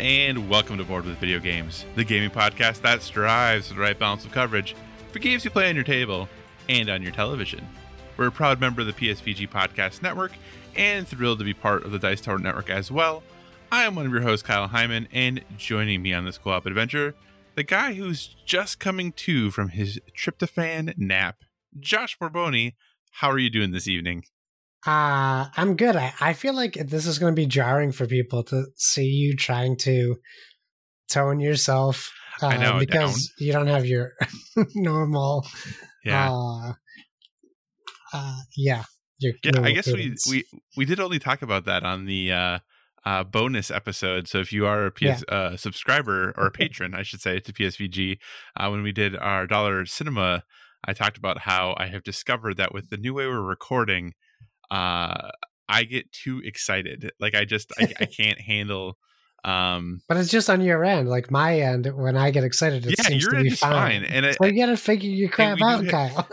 And welcome to Board with Video Games, the gaming podcast that strives for the right balance of coverage for games you play on your table and on your television. We're a proud member of the PSVG Podcast Network and thrilled to be part of the Dice Tower Network as well. I am one of your hosts, Kyle Hyman, and joining me on this co op adventure, the guy who's just coming to from his tryptophan nap, Josh Borboni. How are you doing this evening? Uh, I'm good. I, I feel like this is going to be jarring for people to see you trying to tone yourself. Uh, I know, because you don't have your normal. Yeah. Uh, uh, yeah. Your Yeah, I guess we, we we did only talk about that on the uh, uh, bonus episode. So if you are a PS uh, subscriber or a patron, I should say, to PSVG, uh, when we did our dollar cinema, I talked about how I have discovered that with the new way we're recording, uh, I get too excited. Like I just I, I can't handle. Um, But it's just on your end. Like my end, when I get excited, it yeah, seems your to end be is fine. fine, and so you got to figure your crap out, hit- Kyle.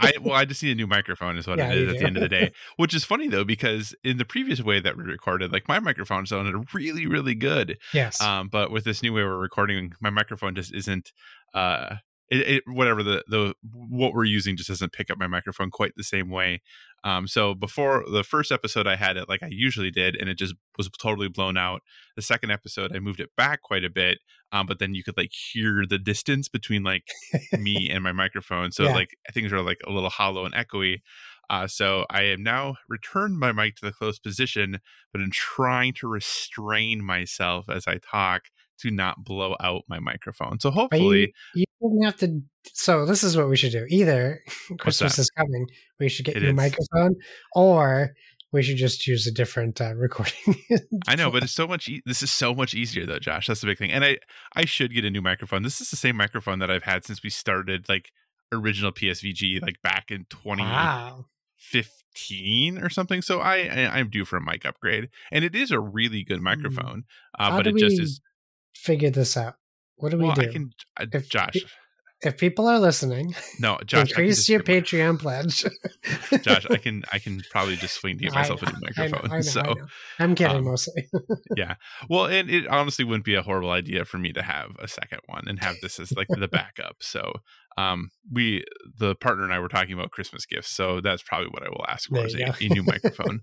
I well, I just need a new microphone is what Yeah, it is at do. the end of the day. Which is funny though, because in the previous way that we recorded, like my microphone sounded really, really good. yes. Um, but with this new way we're recording, my microphone just isn't uh it, it whatever the the what we're using just doesn't pick up my microphone quite the same way. Um, so before the first episode, I had it like I usually did, and it just was totally blown out. The second episode, I moved it back quite a bit, um, but then you could like hear the distance between like me and my microphone. So Yeah. like things are like a little hollow and echoey. Uh, so I am now returned my mic to the close position, but I'm trying to restrain myself as I talk to not blow out my microphone. So you, hopefully, you don't have to. So this is what we should do. Either Christmas is coming, we should get It you a is. microphone, or we should just use a different uh, recording. I know, but it's so much. E- this is so much easier though, Josh. That's the big thing. And I I should get a new microphone. This is the same microphone that I've had since we started like original PSVG, like back in 2015 wow. or something. So I, I I'm due for a mic upgrade, and it is a really good microphone. Uh. But it just is. Figure this out. What do we Well, do? I can, uh, If- Josh. if people are listening, No, Josh. I can increase your get my- Patreon pledge. Josh, I can I can probably just swing to I- myself a new I know, microphone. I know, so I. I'm kidding um, mostly. Yeah, well, and it honestly wouldn't be a horrible idea for me to have a second one and have this as like the backup. So um we the partner and I were talking about Christmas gifts, so that's probably what I will ask for is a, a new microphone.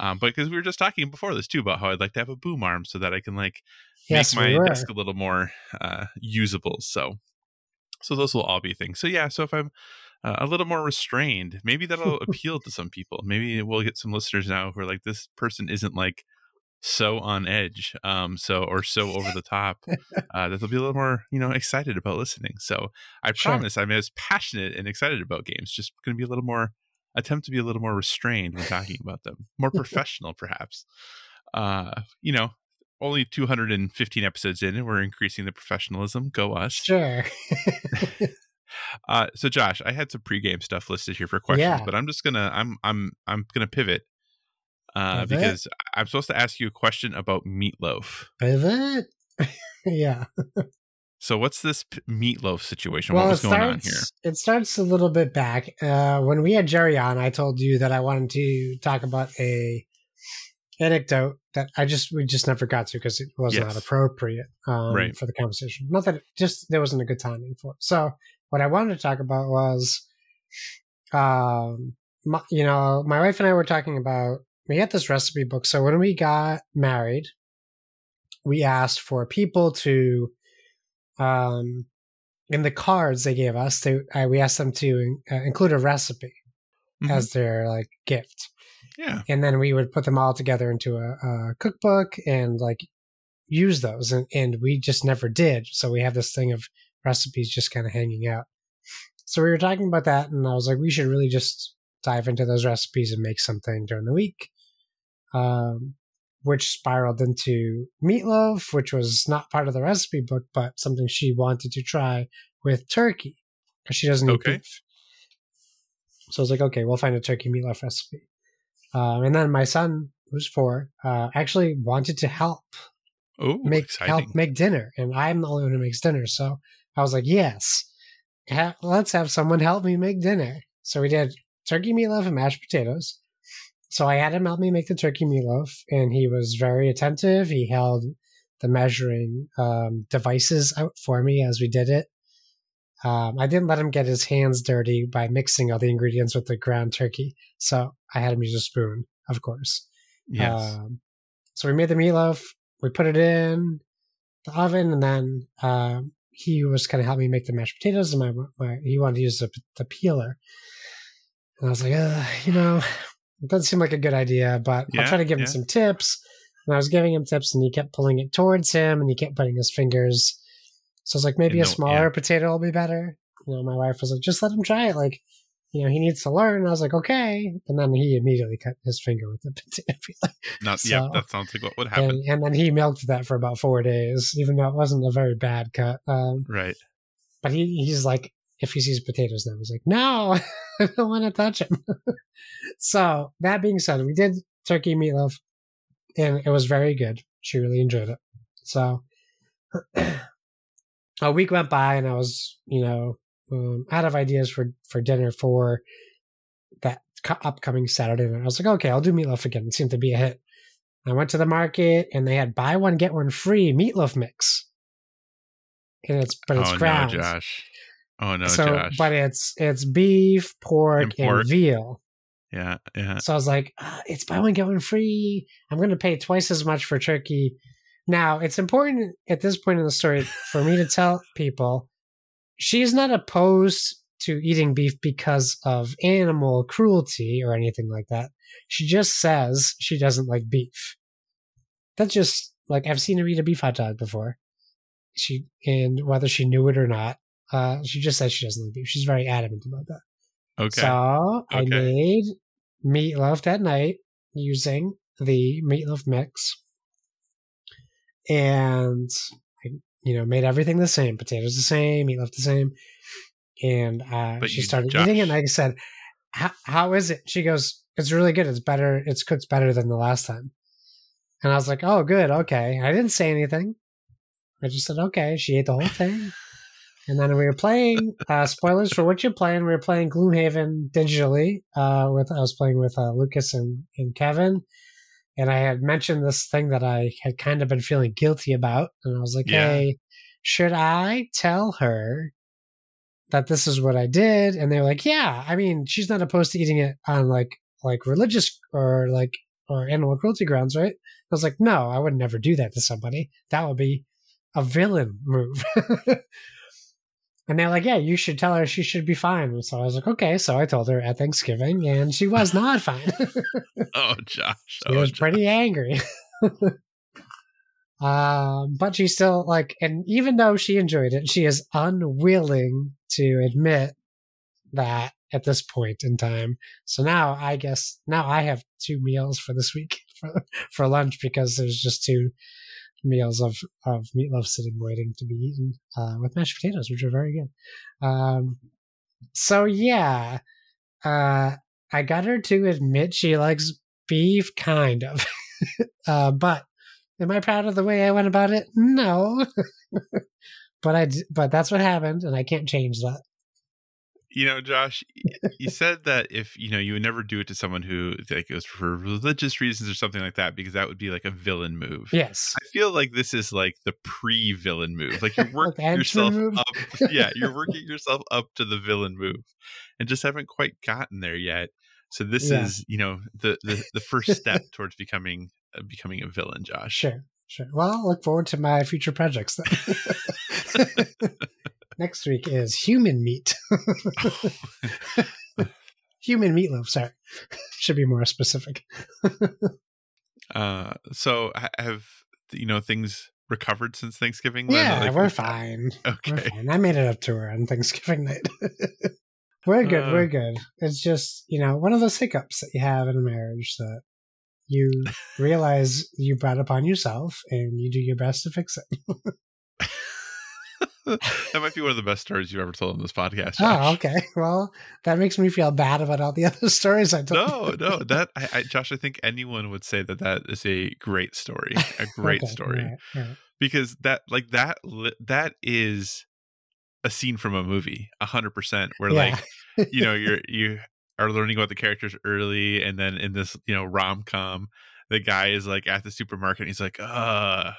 um but because we were just talking before this too about how I'd like to have a boom arm so that I can like yes, make my were. desk a little more uh usable. So so those will all be things. So yeah, so if I'm uh, a little more restrained, maybe that'll appeal to some people. Maybe we'll get some listeners now who are like, this person isn't like so on edge, um, so or so over the top uh, that they'll be a little more, you know, excited about listening. So I Sure. promise I'm as passionate and excited about games, just going to be a little more attempt to be a little more restrained when talking about them, more professional, perhaps. Uh, you know, only 215 episodes in, and we're increasing the professionalism. Go us! Sure. Uh, so Josh, I had some pregame stuff listed here for questions, Yeah. but I'm just gonna I'm I'm I'm gonna pivot uh, Pivot? because I'm supposed to ask you a question about meatloaf. Pivot. yeah. So what's this p- meatloaf situation? well, what was going starts. on here? It starts a little bit back. Uh, when we had Jerry on, I told you that I wanted to talk about a anecdote that I just we just never got to because it was not appropriate um, Right. for the conversation. Not that it just there wasn't a good timing for it. So what I wanted to talk about was, um, my, you know, my wife and I were talking about we had this recipe book. So when we got married, we asked for people to, um, in the cards they gave us, they uh, we asked them to uh, include a recipe Mhm. as their like gift, Yeah, and then we would put them all together into a, a cookbook and like use those, and, and we just never did. So we have this thing of recipes just kind of hanging out. So we were talking about that, and I was like, we should really just dive into those recipes and make something during the week. Um, which spiraled into meatloaf, which was not part of the recipe book, but something she wanted to try with turkey because she doesn't eat beef. So I was like, okay, we'll find a turkey meatloaf recipe. Um, and then my son, who's four, uh, actually wanted to help Oh, make exciting. help make dinner, and I'm the only one who makes dinner. So I was like, yes, ha- let's have someone help me make dinner. So we did turkey meatloaf and mashed potatoes. So I had him help me make the turkey meatloaf, and he was very attentive. He held the measuring um, devices out for me as we did it. Um, I didn't let him get his hands dirty by mixing all the ingredients with the ground turkey. So I had him use a spoon, of course. yes. Um, so we made the meatloaf. We put it in the oven, and then um, he was kind of helping me make the mashed potatoes. And my, my he wanted to use the, the peeler, and I was like, you know, it doesn't seem like a good idea, but Yeah, I'll try to give yeah. him some tips. And I was giving him tips, and he kept pulling it towards him, and he kept putting his fingers. So I was like, maybe a smaller yeah. potato will be better. You know, my wife was like, just let him try it. Like, you know, he needs to learn. And I was like, okay. And then he immediately cut his finger with the potato peeler. Not, yeah, so- that sounds like what would happen. And, and then he milked that for about four days, even though it wasn't a very bad cut. Um, right. but he, he's like, if he sees potatoes now, he's like, no, I don't want to touch him. so that being said, we did turkey meatloaf, and it was very good. She really enjoyed it. So a week went by, and I was, you know, um, out of ideas for for dinner for that co- upcoming Saturday night. I was like, okay, I'll do meatloaf again. It seemed to be a hit. I went to the market, and they had buy one get one free meatloaf mix. And it's but it's oh ground no, Josh. Oh no, so Josh. but it's it's beef pork And and, veal yeah, yeah. so i was like uh, it's buy one get one free i'm going to pay twice as much for turkey now it's important at this point in the story for me to tell people she's not opposed to eating beef because of animal cruelty or anything like that she just says she doesn't like beef that's just like i've seen her eat a beef hot dog before she and whether she knew it or not uh, she just says she doesn't like beef. She's very adamant about that. Okay. So I made meatloaf that night using the meatloaf mix, and I, you know, made everything the same. Potatoes the same, meatloaf the same, and uh, But she started Josh- eating it. And I said, "How- "How is it?" She goes, "It's really good. It's better. It's cooked better than the last time." And I was like, "Oh, good. Okay." I didn't say anything. I just said, "Okay." She ate the whole thing. And then we were playing. Uh, spoilers for what you're playing. We were playing Gloomhaven digitally. Uh, with I was playing with uh, Lucas and, and Kevin, and I had mentioned this thing that I had kind of been feeling guilty about, and I was like, Yeah. "Hey, should I tell her that this is what I did?" And they were like, "Yeah. I mean, she's not opposed to eating it on like like religious or like or animal cruelty grounds, right?" I was like, "No, I would never do that to somebody. That would be a villain move." And they're like, yeah, you should tell her she should be fine. And so I was like, okay. So I told her at Thanksgiving, and she was not fine. oh, Josh. she Oh, was Josh. pretty angry. um, but she's still like, and even though she enjoyed it, she is unwilling to admit that at this point in time. So now I guess now I have two meals for this week for for lunch because there's just two meals of of meatloaf sitting waiting to be eaten uh, with mashed potatoes, which are very good. Um, so yeah, uh, I got her to admit she likes beef, kind of. uh, but am I proud of the way I went about it? No. but I but that's what happened, and I can't change that. You know, Josh, you said that if you know you would never do it to someone who like it was for religious reasons or something like that, because that would be like a villain move. Yes. I feel like this is like the pre-villain move. Like you're working henchman yourself move? up. Yeah, you're working yourself up to the villain move, and just haven't quite gotten there yet. So this Yeah. is, you know, the the, the first step towards becoming uh, becoming a villain, Josh. Sure. Sure. Well, look forward to my future projects then. Next week is human meat. human meatloaf, sorry. Should be more specific. Uh, so ha- have you know things recovered since Thanksgiving? Yeah, Like, we're fine. We're Okay. fine. I made it up to her on Thanksgiving night. We're good. Uh. we're good. It's just you know one of those hiccups that you have in a marriage that you realize you brought upon yourself, and you do your best to fix it. That might be one of the best stories you've ever told on this podcast. Oh, okay. Well, that makes me feel bad about all the other stories I told. No, no, that I, I, Josh, I think anyone would say that that is a great story, a great Okay, story, all right, all right. because that, like that, that is a scene from a movie, a hundred percent. Where Yeah. like you know you're you are learning about the characters early, and then in this you know rom com, the guy is like at the supermarket, and he's like, uh,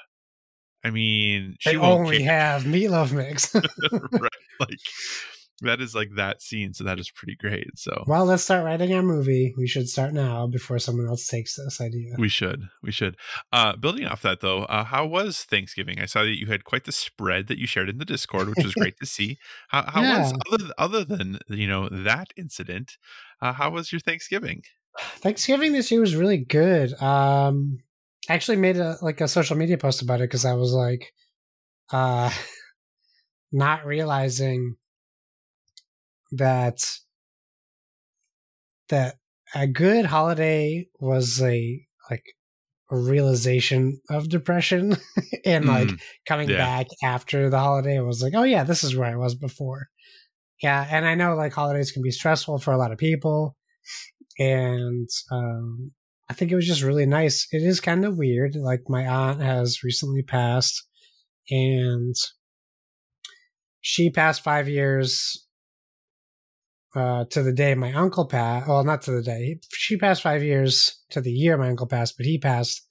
I mean, she they only kick have meatloaf mix. right? Like that is like that scene, so that is pretty great. So well, let's start writing our movie. We should start now before someone else takes this idea. we should, we should. Uh, building off that though, uh, how was Thanksgiving? I saw that you had quite the spread that you shared in the Discord, which was great to see. How, how was other other than you know that incident? Uh, how was your Thanksgiving? Thanksgiving this year was really good. Um, I actually made a like a social media post about it because I was like, uh, not realizing that that a good holiday was a like a realization of depression and like Mm, coming yeah. back after the holiday was like oh yeah this is where i was before yeah and i know like holidays can be stressful for a lot of people and um i think it was just really nice it is kind of weird like my aunt has recently passed and she passed five years uh, to the day my uncle passed. Well, not to the day. She passed five years to the year my uncle passed, but he passed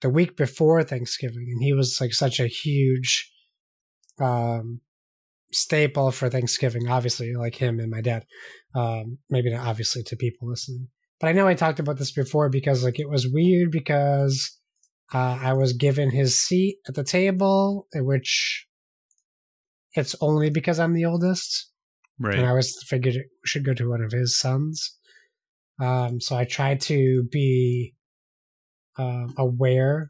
the week before Thanksgiving, and he was like such a huge um, staple for Thanksgiving. Obviously, like him and my dad. Um, maybe not obviously to people listening, but I know I talked about this before because like it was weird because uh, I was given his seat at the table, which it's only because I'm the oldest right. and I was figured it should go to one of his sons. Um, so I tried to be um, aware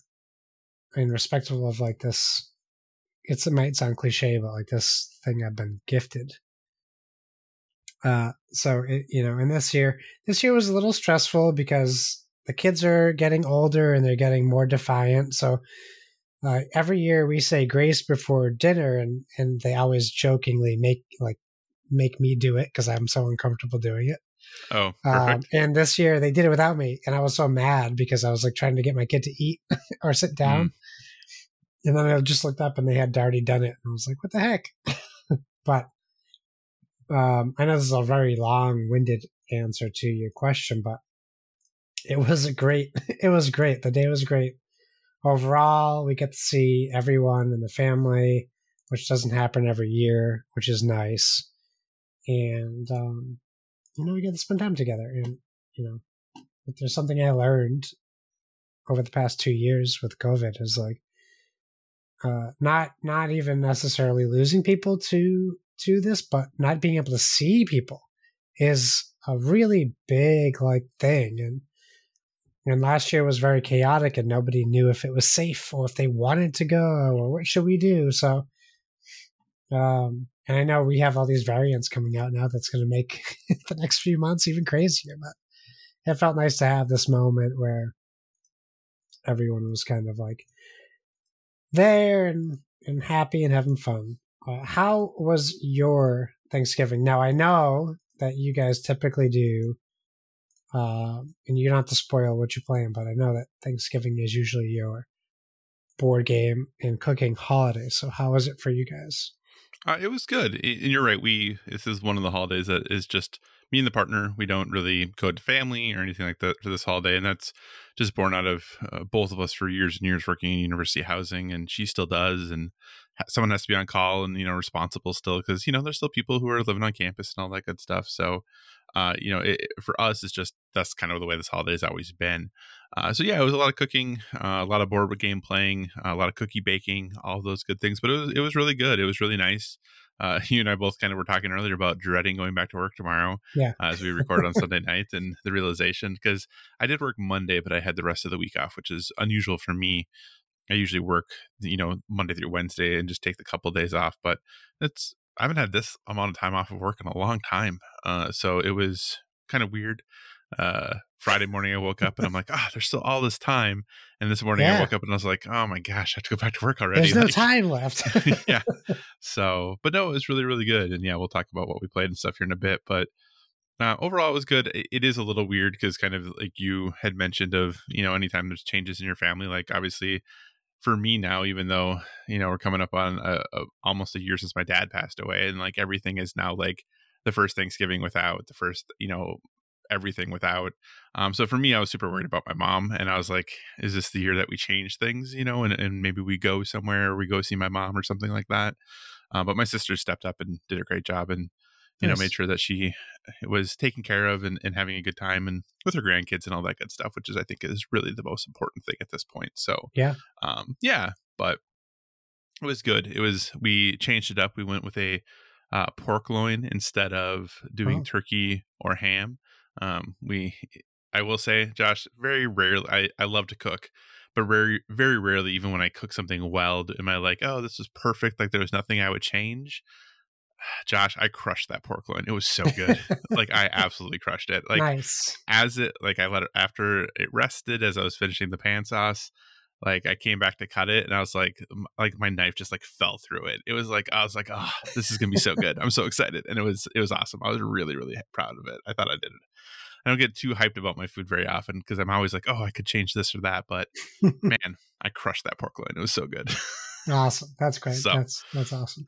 and respectful of like this. It's it might sound cliche, but like this thing I've been gifted. Uh, so it, you know, and this year, this year was a little stressful because the kids are getting older and they're getting more defiant. So uh, every year we say grace before dinner, and and they always jokingly make like make me do it because I'm so uncomfortable doing it. oh, Um, perfect. and this year they did it without me, and I was so mad because I was like trying to get my kid to eat or sit down, and then I just looked up and they had already done it, and I was like, "What the heck?" but um, I know this is a very long-winded answer to your question, but it was a great. It was great. The day was great. Overall, we get to see everyone in the family, which doesn't happen every year, which is nice. And um, you know, we get to spend time together. And, you know, if there's something I learned over the past two years with COVID is like, uh, not, not even necessarily losing people to, to this, but not being able to see people is a really big, like, thing. And, and last year was very chaotic and nobody knew if it was safe or if they wanted to go or what should we do. So, um, and I know we have all these variants coming out now that's going to make the next few months even crazier, but it felt nice to have this moment where everyone was kind of like there and, and happy and having fun. Uh, how was your Thanksgiving? Now, I know that you guys typically do, uh, and you don't have to spoil what you plan, but I know that Thanksgiving is usually your board game and cooking holiday. So, how was it for you guys? Uh, it was good, and you're right. We this is one of the holidays that is just me and the partner. We don't really go to family or anything like that for this holiday, and that's just born out of uh, both of us for years and years working in university housing, and she still does, and someone has to be on call and you know responsible still because you know there's still people who are living on campus and all that good stuff. So, uh, you know, it, for us, it's just that's kind of the way this holiday has always been. Uh, so yeah, it was a lot of cooking, uh, a lot of board game playing, a lot of cookie baking, all those good things. But it was it was really good. It was really nice. Uh, you and I both kind of were talking earlier about dreading going back to work tomorrow. Yeah. uh, as we record on Sunday night, and the realization because I did work Monday, but I had the rest of the week off, which is unusual for me. I usually work, you know, Monday through Wednesday and just take the couple days off. But it's I haven't had this amount of time off of work in a long time. Uh, so it was kind of weird. Uh, Friday morning, I woke up and I'm like, ah, oh, there's still all this time. And this morning, yeah. I woke up and I was like, oh my gosh, I have to go back to work already. There's no time left. yeah. So, but no, it was really, really good. And yeah, we'll talk about what we played and stuff here in a bit. But uh, overall, it was good. It is a little weird because, kind of like you had mentioned, of you know, anytime there's changes in your family, like obviously for me now, even though you know we're coming up on a, a, almost a year since my dad passed away, and like everything is now like the first Thanksgiving without the first, you know, everything without. Um, so for me, I was super worried about my mom, and I was like, "Is this the year that we change things? You know, and and maybe we go somewhere, or we go see my mom, or something like that." Uh, but my sister stepped up and did a great job, and you nice. know made sure that she was taken care of and, and having a good time and with her grandkids and all that good stuff, which is I think is really the most important thing at this point. So yeah, um, yeah, but it was good. It was we changed it up. We went with a uh, pork loin instead of doing oh. turkey or ham. Um, we, I will say, Josh, very rarely. I I love to cook, but very very rarely, even when I cook something well, am I like, oh, this is perfect. Like there was nothing I would change. Josh, I crushed that pork loin. It was so good. like I absolutely crushed it. Like nice. as it like I let it after it rested as I was finishing the pan sauce. Like I came back to cut it and I was like like my knife just like fell through it. It was like I was like, "Oh, this is going to be so good." I'm so excited. And it was it was awesome. I was really really proud of it. I thought I did it. I don't get too hyped about my food very often because I'm always like, "Oh, I could change this or that," but man, I crushed that pork loin. It was so good. awesome. That's great. So, that's that's awesome.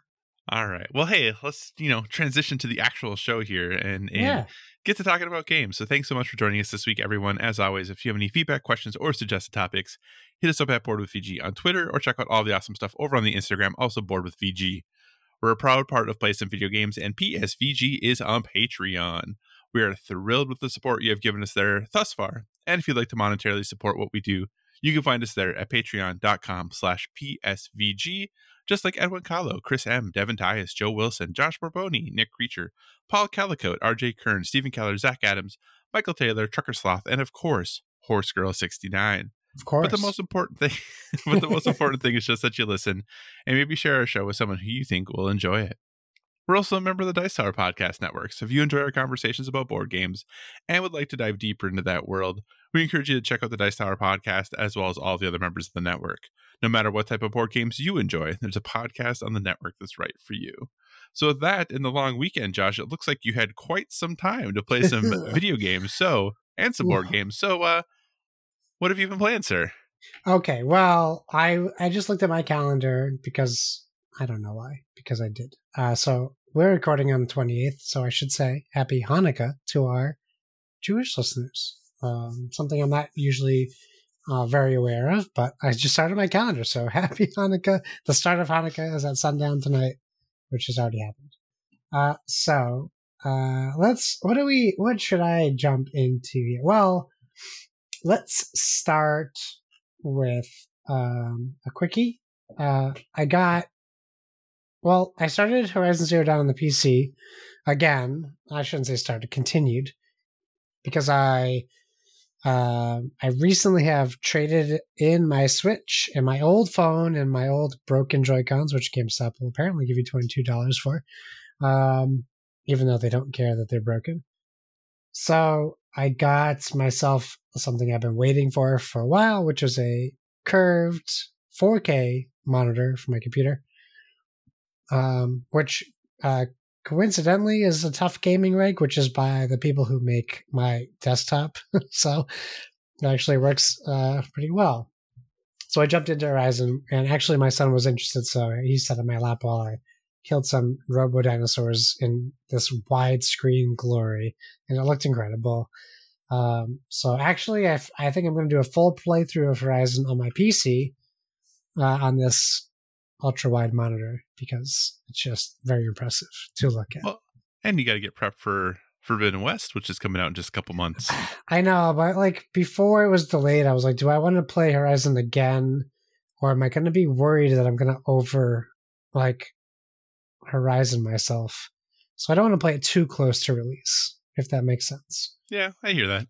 All right. Well, hey, let's you know transition to the actual show here and, and yeah. get to talking about games. So thanks so much for joining us this week, everyone. As always, if you have any feedback, questions, or suggested topics, hit us up at Board with VG on Twitter or check out all the awesome stuff over on the Instagram, also Board with VG. We're a proud part of Play Some Video Games, and PSVG is on Patreon. We are thrilled with the support you have given us there thus far. And if you'd like to monetarily support what we do, you can find us there at patreon.com slash PSVG just like Edwin Kahlo, Chris M., Devin Tyus, Joe Wilson, Josh Borboni, Nick Creature, Paul Calicote, RJ Kern, Stephen Keller, Zach Adams, Michael Taylor, Trucker Sloth, and of course, Horse Girl 69. Of course. But the most important thing, but the most important thing is just that you listen and maybe share our show with someone who you think will enjoy it. We're also a member of the Dice Tower Podcast Network, so if you enjoy our conversations about board games and would like to dive deeper into that world, we encourage you to check out the Dice Tower Podcast as well as all the other members of the network. No matter what type of board games you enjoy, there's a podcast on the network that's right for you. So, with that, in the long weekend, Josh, it looks like you had quite some time to play some video games, so and some board games. So, uh, what have you been playing, sir? Okay, well, I I just looked at my calendar because I don't know why, because I did. Uh, so we're recording on the 28th, so I should say happy Hanukkah to our Jewish listeners. Um, something I'm not usually uh, very aware of, but I just started my calendar. So happy Hanukkah. The start of Hanukkah is at sundown tonight, which has already happened. Uh, so uh, let's, what do we, what should I jump into? Well, let's start with um, a quickie. Uh, I got well, I started Horizon Zero Dawn on the PC again. I shouldn't say started, continued because I uh, I recently have traded in my Switch and my old phone and my old broken Joy Cons, which GameStop will apparently give you twenty two dollars for, um, even though they don't care that they're broken. So I got myself something I've been waiting for for a while, which is a curved 4K monitor for my computer um, which uh, coincidentally is a TUF Gaming rig, which is by the people who make my desktop. so it actually works uh, pretty well. So I jumped into Horizon, and actually my son was interested, so he sat on my lap while I killed some robo dinosaurs in this widescreen glory, and it looked incredible. Um, so actually, I, f- I think I'm going to do a full playthrough of Horizon on my PC uh, on this ultra wide monitor because it's just very impressive to look at. Well, and you got to get prepped for Forbidden West, which is coming out in just a couple months. I know, but like before it was delayed, I was like, do I want to play Horizon again? Or am I going to be worried that I'm going to over like Horizon myself? So I don't want to play it too close to release, if that makes sense. Yeah, I hear that.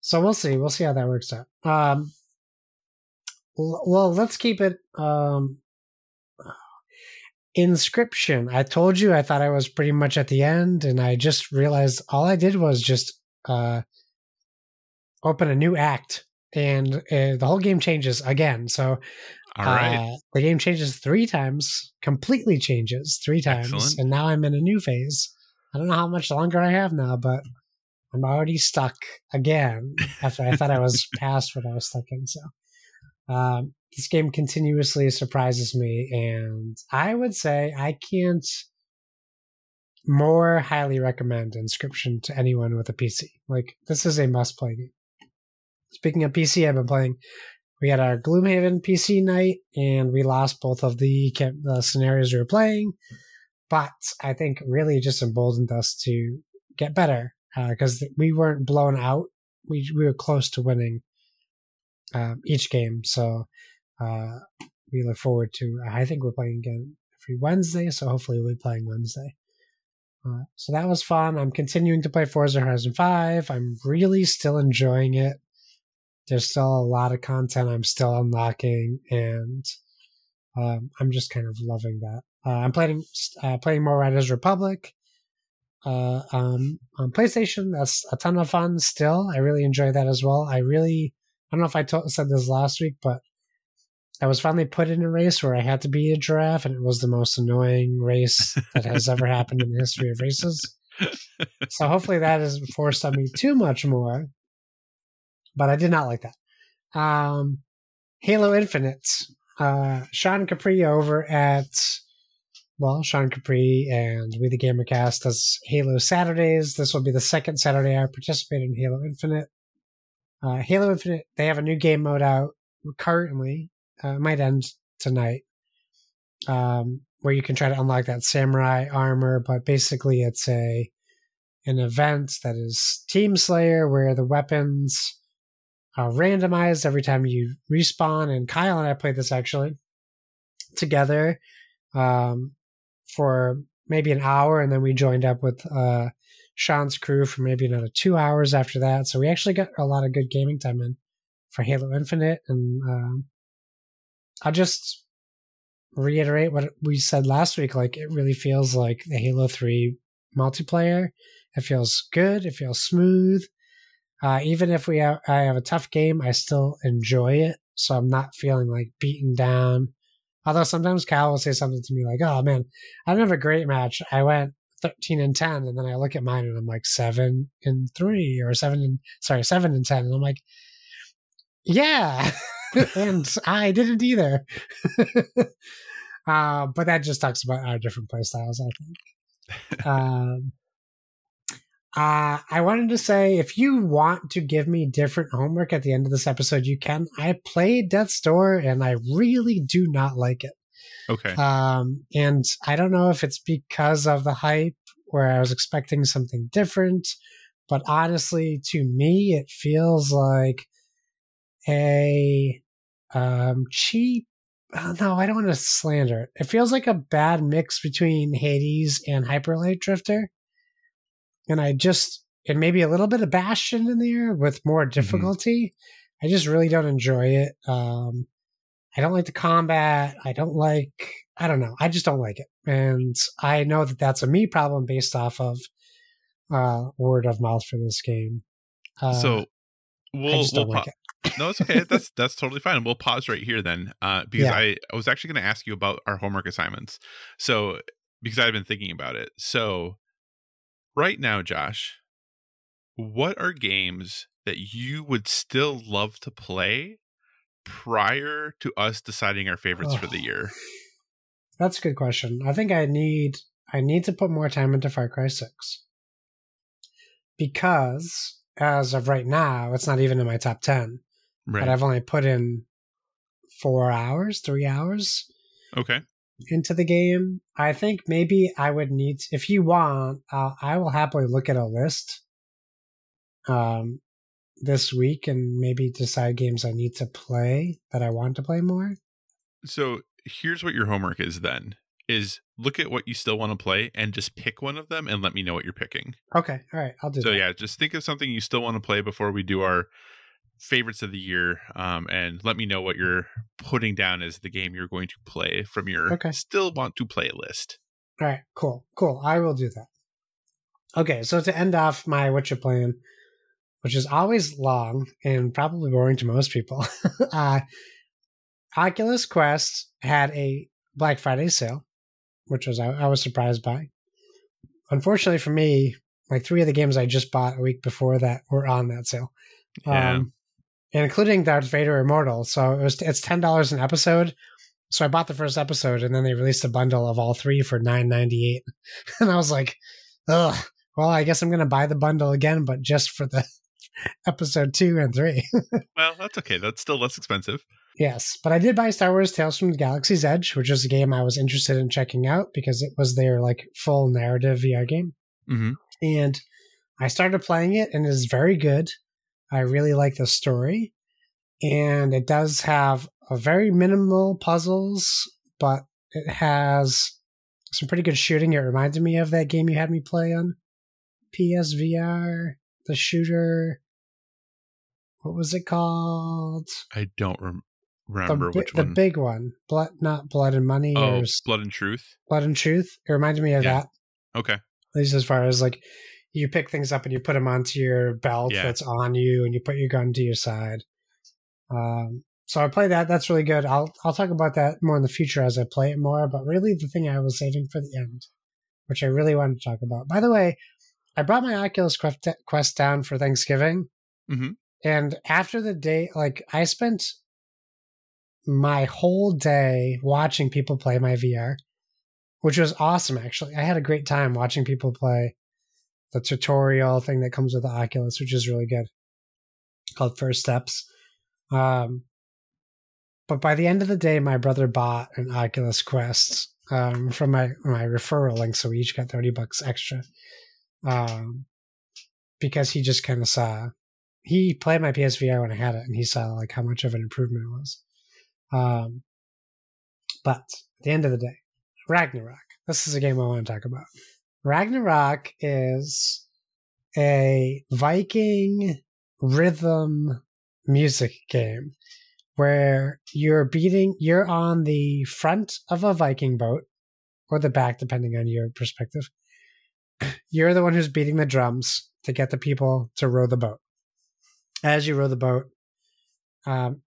So we'll see. We'll see how that works out. Um, well, let's keep it um, Inscription. I told you I thought I was pretty much at the end, and I just realized all I did was just uh, open a new act, and uh, the whole game changes again. So All right. uh, the game changes three times, completely changes three times, Excellent. and now I'm in a new phase. I don't know how much longer I have now, but I'm already stuck again after I thought I was past what I was stuck in. So um, this game continuously surprises me, and I would say I can't more highly recommend Inscription to anyone with a PC. Like this is a must-play game. Speaking of PC, I've been playing we had our Gloomhaven PC night, and we lost both of the, the scenarios we were playing. But I think really just emboldened us to get better because we weren't blown out. We we were close to winning um, each game. So uh, we look forward to. I think we're playing again every Wednesday, so hopefully we'll be playing Wednesday. Uh, so that was fun. I'm continuing to play Forza Horizon 5. I'm really still enjoying it there's still a lot of content I'm still unlocking, and um, I'm just kind of loving that. Uh, I'm playing uh, playing more Riders Republic uh, um, on PlayStation. That's a ton of fun. Still, I really enjoy that as well. I really, I don't know if I said this last week, but I was finally put in a race where I had to be a giraffe, and it was the most annoying race that has ever happened in the history of races. So hopefully that isn't forced on me too much more but I did not like that. Um, Halo Infinite. Uh, Sean Capri over at well, Sean Capri and We the Gamercast does Halo Saturdays. This will be the second Saturday I participate in Halo Infinite. Uh, Halo Infinite, they have a new game mode out currently. Uh, might end tonight. Um, where you can try to unlock that samurai armor, but basically it's a an event that is Team Slayer where the weapons are randomized every time you respawn. And Kyle and I played this actually together um, for maybe an hour, and then we joined up with uh, Sean's crew for maybe another two hours after that. So we actually got a lot of good gaming time in for Halo Infinite, and um, I'll just reiterate what we said last week. Like it really feels like the Halo Three multiplayer. It feels good. It feels smooth. Uh, even if we have, I have a tough game, I still enjoy it. So I'm not feeling like beaten down. Although sometimes Cal will say something to me like, "Oh man, I didn't have a great match. I went 13 and 10," and then I look at mine and I'm like seven and three or seven and sorry seven and ten, and I'm like, "Yeah," and I didn't either. uh, but that just talks about our different play styles, I think. um, uh, I wanted to say if you want to give me different homework at the end of this episode, you can. I played Death's Door and I really do not like it. Okay. Um, and I don't know if it's because of the hype where I was expecting something different, but honestly, to me, it feels like a um, cheap. Uh, no, I don't want to slander it. It feels like a bad mix between Hades and Hyperlight Drifter and I just and maybe a little bit of Bastion in there with more difficulty. Mm-hmm. I just really don't enjoy it. Um, I don't like the combat. I don't like. I don't know. I just don't like it, and I know that that's a me problem based off of uh, word of mouth for this game. Uh, so we'll, we'll like it. No, it's okay. That's that's totally fine. We'll pause right here then, uh, because Yeah. I, I was actually going to ask you about our homework assignments. So because I've been thinking about it. So right now, Josh, what are games that you would still love to play prior to us deciding our favorites for the Oh. year? That's a good question. I think I need I need to put more time into Far Cry Six because as of right now, it's not even in my top ten. Right. But I've only put in four hours, three hours okay. into the game. I think maybe I would need, if you want, uh, I will happily look at a list um, this week and maybe decide games I need to play that I want to play more. So here's what your homework is then is look at what you still want to play and just pick one of them and let me know what you're picking. Okay, all right, I'll do So that. yeah, just think of something you still want to play before we do our favorites of the year, um, and let me know what you're putting down as the game you're going to play from your Okay. still want to play list. All right, cool, cool. I will do that. Okay, so to end off my what you playing, which is always long and probably boring to most people, uh, Oculus Quest had a Black Friday sale, which was I, I was surprised by. Unfortunately for me, like three of the games I just bought a week before that were on that sale, Yeah. um, including Darth Vader Immortal. So it was it's ten dollars an episode. So I bought the first episode, and then they released a bundle of all three for nine ninety eight, and I was like, "Ugh, well, I guess I'm gonna buy the bundle again, but just for the episode two and three." Well, that's okay. That's still less expensive. yes, but I did buy Star Wars: Tales from the Galaxy's Edge, which was a game I was interested in checking out because it was their like full narrative VR game, hmm and I started playing it, and it is very good. I really like the story, and it does have a very minimal puzzles, but it has some pretty good shooting. It reminded me of that game you had me play on PSVR, the shooter. What was it called? I don't rem- remember bi- which the one. The big one, blood, not blood and money, oh, or Blood and Truth. blood and truth. It reminded me of Yeah. that. Okay. at least as far as like you pick things up and you put them onto your belt Yeah. that's on you and you put your gun to your side. Um so i play that. That's really good. I'll i'll talk about that more in the future as i play it more but really the thing i was saving for the end which i really wanted to talk about. By the way i brought my oculus quest, quest down for thanksgiving Mhm. and after the day like i spent my whole day watching people play my vr which was awesome actually. I had a great time watching people play the tutorial thing that comes with the oculus which is really good called first steps um but by the end of the day my brother bought an oculus quest um from my my referral link so we each got 30 bucks extra um because he just kind of saw he played my psvr when i had it and he saw like how much of an improvement it was um but at the end of the day Ragnarock. This is a game I want to talk about. Ragnarock is a Viking rhythm music game where you're beating, you're on the front of a Viking boat or the back, depending on your perspective. You're the one who's beating the drums to get the people to row the boat. As you row the boat, um,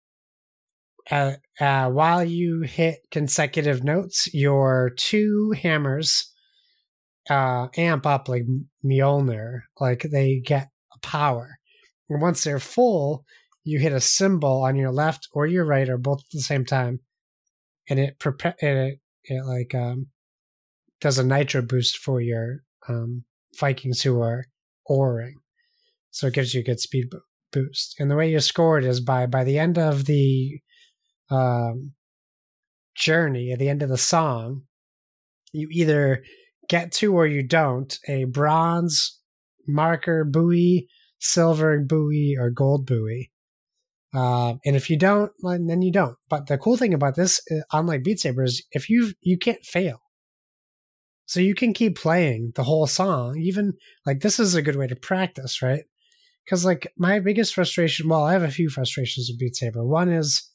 uh, uh, while you hit consecutive notes, your two hammers uh, amp up like Mjolnir, like they get a power. And once they're full, you hit a cymbal on your left or your right or both at the same time, and it prepa- it, it like um, does a nitro boost for your um, Vikings who are oaring, so it gives you a good speed bo- boost. And the way you score it is by by the end of the um, journey at the end of the song, you either get to or you don't a bronze marker buoy, silver buoy, or gold buoy. Uh, and if you don't, then you don't. But the cool thing about this, uh, unlike Beat Saber, is if you you can't fail, so you can keep playing the whole song. Even like this is a good way to practice, right? Because like my biggest frustration, well, I have a few frustrations with Beat Saber. One is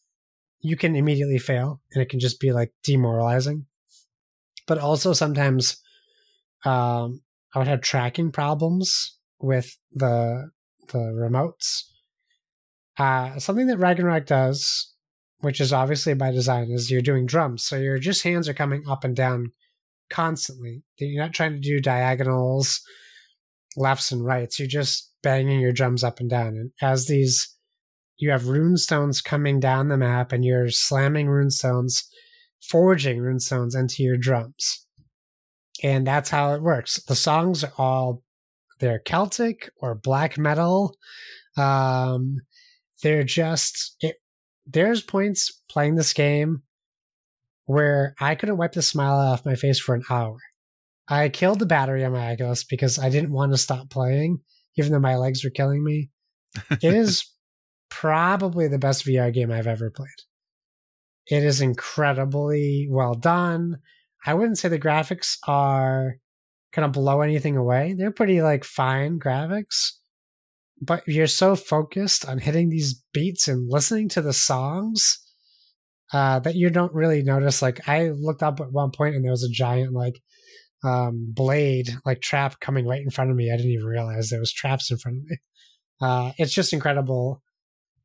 you can immediately fail and it can just be like demoralizing but also sometimes um i would have tracking problems with the the remotes. Uh something that ragnarock does which is obviously by design is you're doing drums. So your just hands are coming up and down constantly. You're not trying to do diagonals lefts and rights. You're just banging your drums up and down. And as these you have rune stones coming down the map and you're slamming rune stones forging rune stones into your drums and that's how it works the songs are all they're celtic or black metal um they're just it there's points playing this game where i couldn't wipe the smile off my face for an hour i killed the battery on my oculus because i didn't want to stop playing even though my legs were killing me it is probably the best VR game I've ever played. It is incredibly well done. I wouldn't say the graphics are kind of blow anything away. They're pretty like fine graphics. but you're so focused on hitting these beats and listening to the songs uh, that you don't really notice. Like I looked up at one point and there was a giant like um, blade like trap coming right in front of me. I didn't even realize there was traps in front of me. Uh, it's just incredible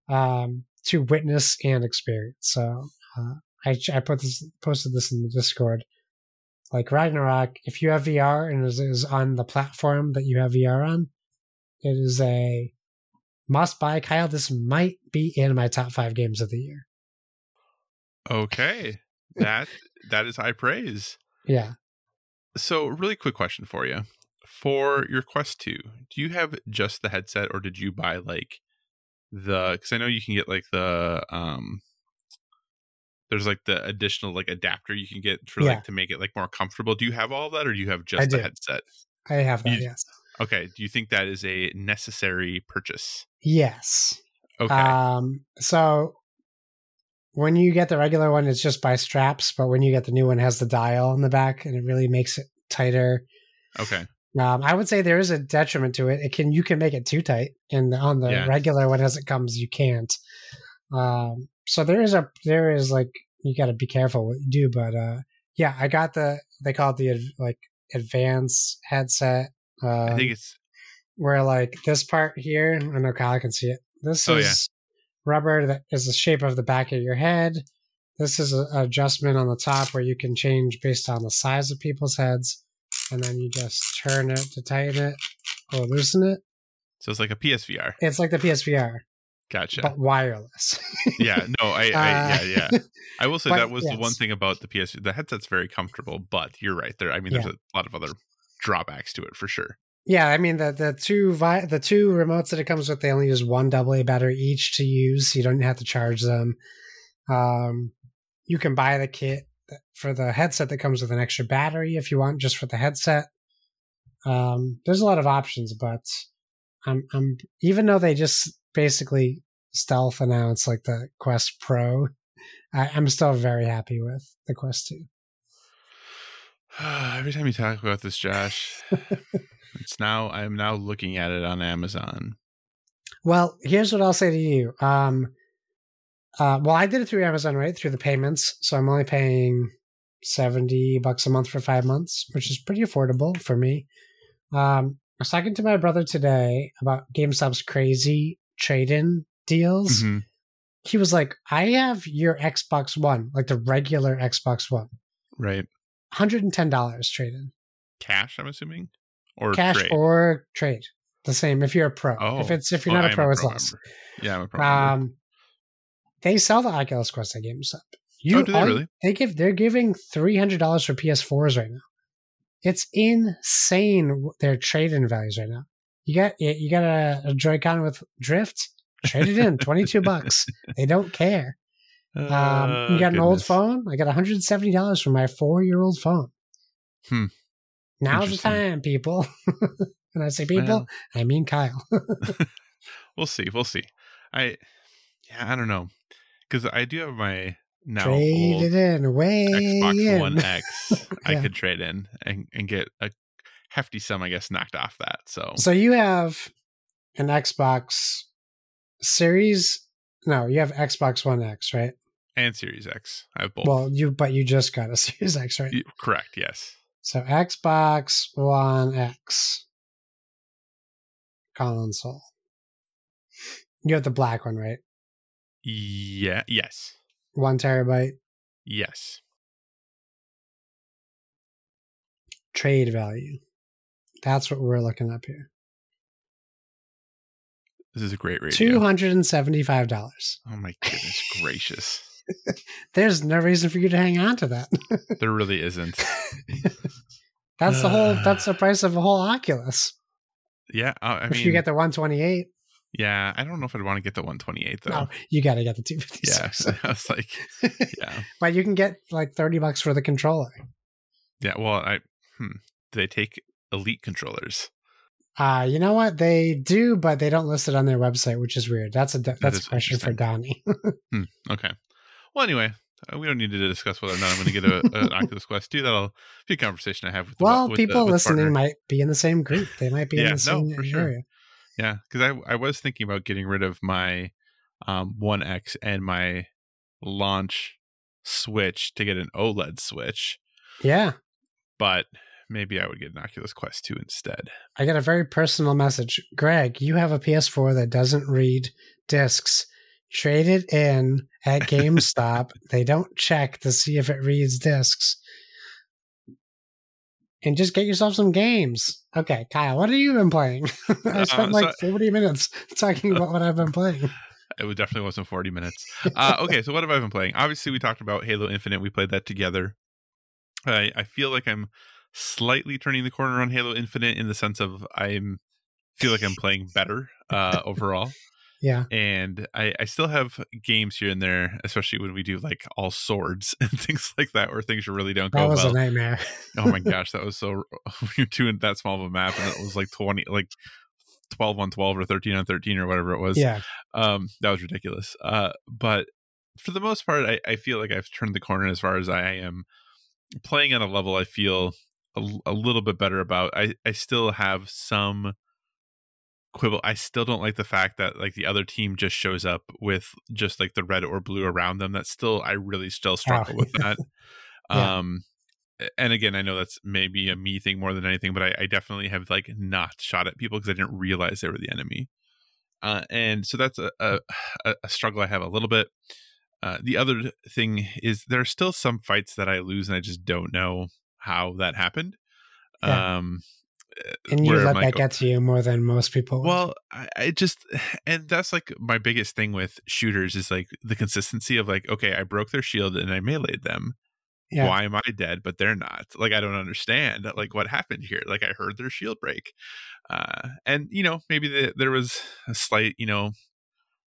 um, to witness and experience. So uh, I I put this posted this in the Discord. Like Ragnarock, if you have VR and is, is on the platform that you have VR on, it is a must buy. Kyle, this might be in my top five games of the year. Okay. That that is high praise. Yeah. So, really quick question for you. For your Quest 2, do you have just the headset or did you buy like the cuz I know you can get like the um there's like the additional like adapter you can get for Yeah. like to make it like more comfortable. Do you have all that or do you have I just the do. headset? I have that, You- yes. Okay, do you think that is a necessary purchase? Yes. Okay. Um, so when you get the regular one, it's just by straps, but when you get the new one, it has the dial in the back, and it really makes it tighter. okay. Um, I would say there is a detriment to it. It can you can make it too tight, and on the Yeah. regular one as it comes, you can't. Um, so there is a there is like you got to be careful what you do, but uh, yeah, I got the they call it the like advanced headset. Uh, I think it's where like this part here, I know Kyle can see it. This Oh, is yeah. rubber that is the shape of the back of your head. This is an adjustment on the top where you can change based on the size of people's heads, and then you just turn it to tighten it or loosen it. so it's like a PSVR. It's like the PSVR, Gotcha. but wireless. yeah, no, I, I Uh, yeah, yeah. I will say but that was the one thing about the PS. The headset's very comfortable, but you're right. There, I mean, there's Yeah. a lot of other drawbacks to it for sure. Yeah, I mean the the two vi- the two remotes that it comes with, they only use one AA battery each to use. You don't have to charge them. Um, you can buy the kit for the headset that comes with an extra battery if you want, just for the headset. Um, there's a lot of options, but I'm I'm even though they just basically stealth announced like the Quest Pro, I, I'm still very happy with the Quest Two. Every time you talk about this, Josh, it's now I'm now looking at it on Amazon. Well, here's what I'll say to you. Um, uh, well, I did it through Amazon, right? Through the payments. So I'm only paying 70 bucks a month for five months, which is pretty affordable for me. Um, I was talking to my brother today about GameStop's crazy trade in deals. Mhm. He was like, I have your Xbox One, like the regular Xbox One, Right, $110 trade in. cash. I'm assuming, or Cash trade. or trade. The same if you're a pro. oh, if it's if you're not a am pro, it's less. member. Yeah, I'm a pro. member. Um, they sell the Oculus Quest at GameStop. You, Oh, do they all- really? They give they're giving three hundred dollars for PS4s right now. It's insane their trade in values right now. You got you got a, a Joy-Con with drift, trade it in twenty two bucks. They don't care. Um, you Uh, got an old phone. I got one hundred seventy dollars for my four year old phone. Hmm. Now's the time, people. and I say people, Well, I mean Kyle. we'll see. We'll see. I, yeah, I don't know, because I do have my now Trade old it in, way Xbox in. One X. I Yeah. could trade in and, and get a hefty sum, I guess, knocked off that. So, So you have an Xbox Series. No, you have Xbox One X, right? and Series X, I have both. Well, you but you just got a Series X, right? Y- correct. Yes. So Xbox One X console. You have the black one, right? Yeah. Yes. One terabyte Yes. trade value. That's what we're looking up here. This is a great radio. Two hundred and seventy-five dollars. Oh my goodness gracious! There's no reason for you to hang on to that. There really isn't. that's the whole. That's the price of a whole Oculus. Yeah. uh, I if mean, you get the 128, yeah. I don't know if I'd want to get the 128 though. no, you got to get the Yeah. 256. I was like, yeah, but you can get like 30 bucks for the controller. yeah. Well, I hmm. Do they take elite controllers? Uh, you know what? They do, but they don't list it on their website, which is weird. That's a that's is a question for Donnie. Hmm. Okay. Well, anyway, uh, we don't need to discuss whether or not I'm going to get a, an Oculus Quest 2. That'll be a conversation I have with the well, with people the, with listening partner. might be in the same group. They might be Yeah, in no, the same for sure. area. Yeah, because I I was thinking about getting rid of my um, One X and my launch Switch to get an OLED Switch, Yeah. but maybe I would get an Oculus Quest 2 instead. I got a very personal message. Greg, you have a PS4 that doesn't read discs. Trade it in at GameStop. they don't check to see if it reads discs. And just get yourself some games. Okay, Kyle, what have you been playing? I spent Uh, like so- 40 minutes talking about what I've been playing. It definitely wasn't 40 minutes. Uh, okay, so what have I been playing? Obviously, we talked about Halo Infinite. We played that together. I, I feel like I'm slightly turning the corner on Halo Infinite in the sense of I'm feel like I'm playing better uh, overall. Yeah. and I, I still have games here and there, especially when we do like all swords and things like that, where things really don't That go was well. a nightmare. oh my gosh, that was so. You're doing that small of a map, and it was like twenty, like twelve on twelve or thirteen on thirteen or whatever it was. yeah. um, that was ridiculous. Uh, but for the most part, I, I feel like I've turned the corner as far as I am playing at a level I feel a, a little bit better about. I I still have some quibble. I still don't like the fact that like the other team just shows up with just like the red or blue around them. That's still I really still struggle with that. Yeah. Um and again, I know that's maybe a me thing more than anything, but I, I definitely have like not shot at people because I didn't realize they were the enemy. Uh, and so that's a, a, a struggle I have a little bit. Uh, the other thing is there are still some fights that I lose and I just don't know how that happened. Yeah. Um, And you let that get to you more than most people. well, I, I just, and that's like my biggest thing with shooters is like the consistency of like, okay, I broke their shield and I meleeed them. yeah. Why am I dead, but they're not? Like, I don't understand. Like, what happened here? Like, I heard their shield break. Uh, and, you know, maybe the, there was a slight, you know,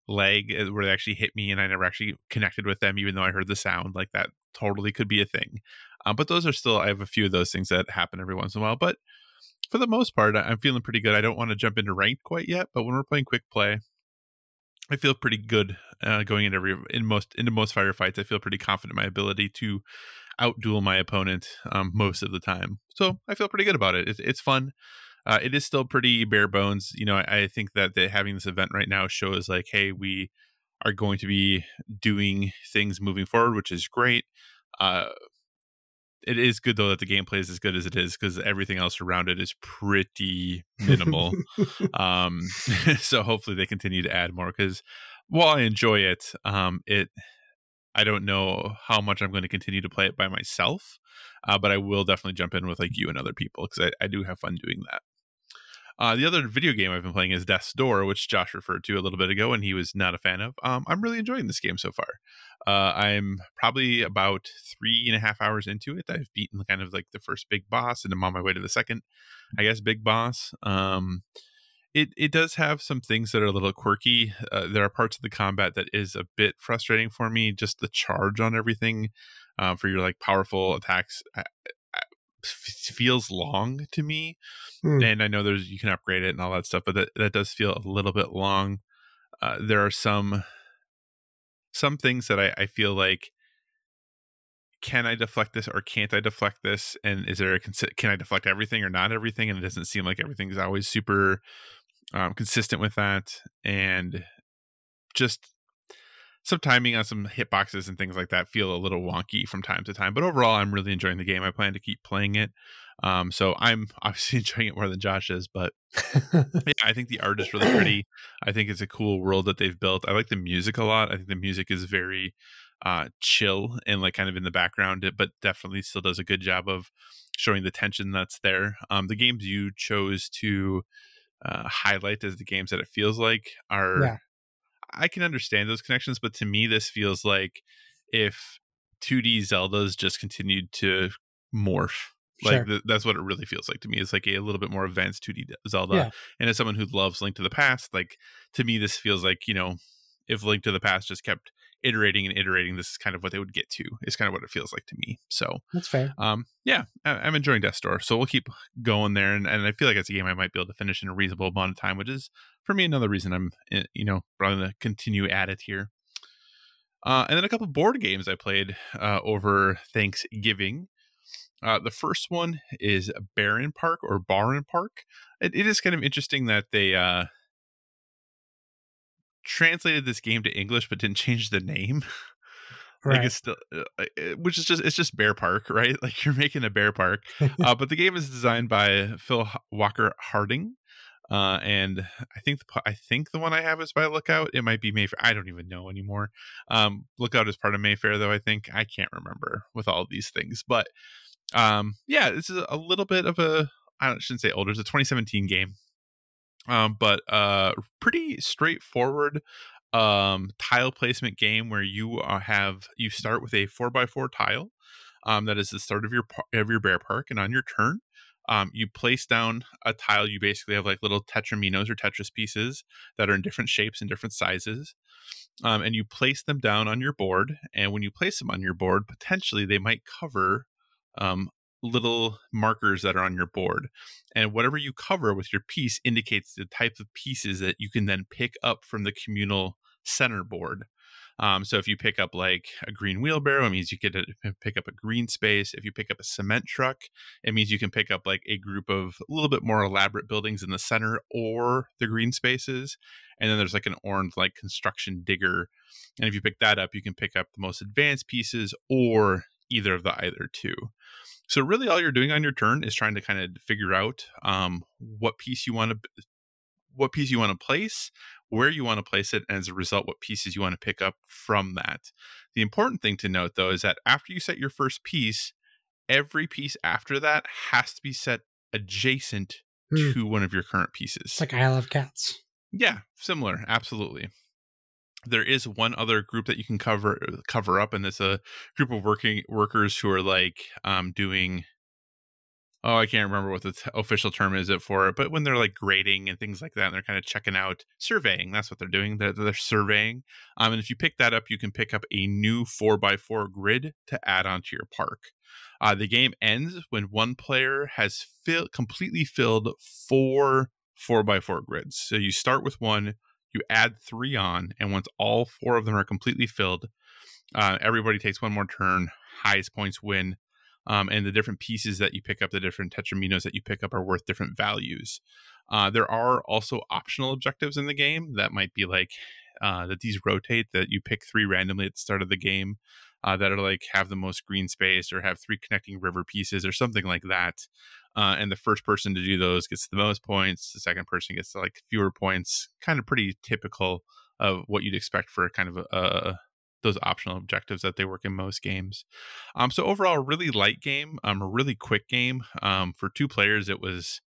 lag uh, where they actually hit me and I never actually connected with them, even though I heard the sound. Like, that totally could be a thing. Uh, but those are still, I have a few of those things that happen every once in a while. But for the most part, I'm feeling pretty good. I don't want to jump into ranked quite yet, but when we're playing quick play, I feel pretty good uh, going into every in most into most firefights. I feel pretty confident my ability to outduel my opponent um, most of the time. So I feel pretty good about it. It's, it's fun. Uh, it is still pretty bare bones. You know, I, I think that the, having this event right now shows like, hey, we are going to be doing things moving forward, which is great. Uh, it is good though that the gameplay is as good as it is because everything else around it is pretty minimal. um, so hopefully they continue to add more because while I enjoy it, um, it I don't know how much I'm going to continue to play it by myself, uh, but I will definitely jump in with like you and other people because I, I do have fun doing that. Uh, the other video game I've been playing is Death's Door, which Josh referred to a little bit ago, and he was not a fan of. Um, I'm really enjoying this game so far. Uh, I'm probably about three and a half hours into it. I've beaten kind of like the first big boss, and I'm on my way to the second, I guess, big boss. Um, it it does have some things that are a little quirky. Uh, there are parts of the combat that is a bit frustrating for me. Just the charge on everything uh, for your like powerful attacks f- feels long to me. Hmm. And I know there's you can upgrade it and all that stuff, but that that does feel a little bit long. Uh, there are some some things that I, I feel like can I deflect this or can't I deflect this? And is there a can I deflect everything or not everything? And it doesn't seem like everything's always super um, consistent with that. And just some timing on some hitboxes and things like that feel a little wonky from time to time. But overall, I'm really enjoying the game. I plan to keep playing it. Um, so I'm obviously enjoying it more than Josh is, but yeah, I think the art is really pretty. I think it's a cool world that they've built. I like the music a lot. I think the music is very uh, chill and like kind of in the background, but definitely still does a good job of showing the tension that's there. Um, the games you chose to uh, highlight as the games that it feels like are. Yeah. I can understand those connections, but to me, this feels like if 2D Zeldas just continued to morph. Like Sure. th- that's what it really feels like to me. It's like a, little bit more advanced 2D Zelda. Yeah. And as someone who loves Link to the Past, like to me, this feels like you know, if Link to the Past just kept iterating and iterating, this is kind of what they would get to. It's kind of what it feels like to me. So, That's fair. um, yeah, I, I'm enjoying Death Door. So we'll keep going there, and, and I feel like it's a game I might be able to finish in a reasonable amount of time, which is for me another reason I'm eh, you know probably to continue at it here. Uh, and then a couple board games I played uh, over Thanksgiving. Uh, the first one is Bärenpark or Bärenpark. It, it is kind of interesting that they uh, translated this game to English but didn't change the name. Right. Like it's still, uh, which is just it's just Bear Park, right? Like you're making a Bear Park, uh, but the game is designed by Phil Walker Harding, uh, and I think the I think the one I have is by Lookout. It might be Mayfair. I don't even know anymore. Um, Lookout is part of Mayfair, though. I think I can't remember with all these things, but um, yeah, this is a little bit of a I shouldn't say older. It's a 2017 game, um, but uh, pretty straightforward um, tile placement game where you uh, have you start with a four by four tile. Um, that is the start of your of your bear park, and on your turn, um, you place down a tile. You basically have like little tetraminos or Tetris pieces that are in different shapes and different sizes, um, and you place them down on your board. And when you place them on your board, potentially they might cover um, little markers that are on your board. And whatever you cover with your piece indicates the type of pieces that you can then pick up from the communal center board. Um, so if you pick up like a green wheelbarrow, it means you get to pick up a green space. If you pick up a cement truck, it means you can pick up like a group of a little bit more elaborate buildings in the center or the green spaces. And then there's like an orange like construction digger. And if you pick that up, you can pick up the most advanced pieces or either of the either two. So really all you're doing on your turn is trying to kind of figure out um, what piece you want to what piece you want to place, where you want to place it, and as a result, what pieces you want to pick up from that. The important thing to note, though, is that after you set your first piece, every piece after that has to be set adjacent Hmm. to one of your current pieces. It's like Isle of Cats. Yeah, similar, absolutely. There is one other group that you can cover cover up, and it's a group of working workers who are like um, doing. Oh, I can't remember what the t- official term is it for but when they're like grading and things like that, and they're kind of checking out surveying. That's what they're doing. They're, they're surveying. Um, and if you pick that up, you can pick up a new four by four grid to add onto your park. Uh, the game ends when one player has fill, completely filled four four by four grids. So you start with one, you add three on, and once all four of them are completely filled, uh, everybody takes one more turn. Highest points win. Um, and the different pieces that you pick up, the different tetraminos that you pick up, are worth different values. Uh, there are also optional objectives in the game that might be like uh, that these rotate that you pick three randomly at the start of the game uh, that are like have the most green space or have three connecting river pieces or something like that. Uh, and the first person to do those gets the most points. The second person gets like fewer points. Kind of pretty typical of what you'd expect for kind of a, a those optional objectives that they work in most games. Um, so overall, really light game, um, a really quick game. Um, for two players, it was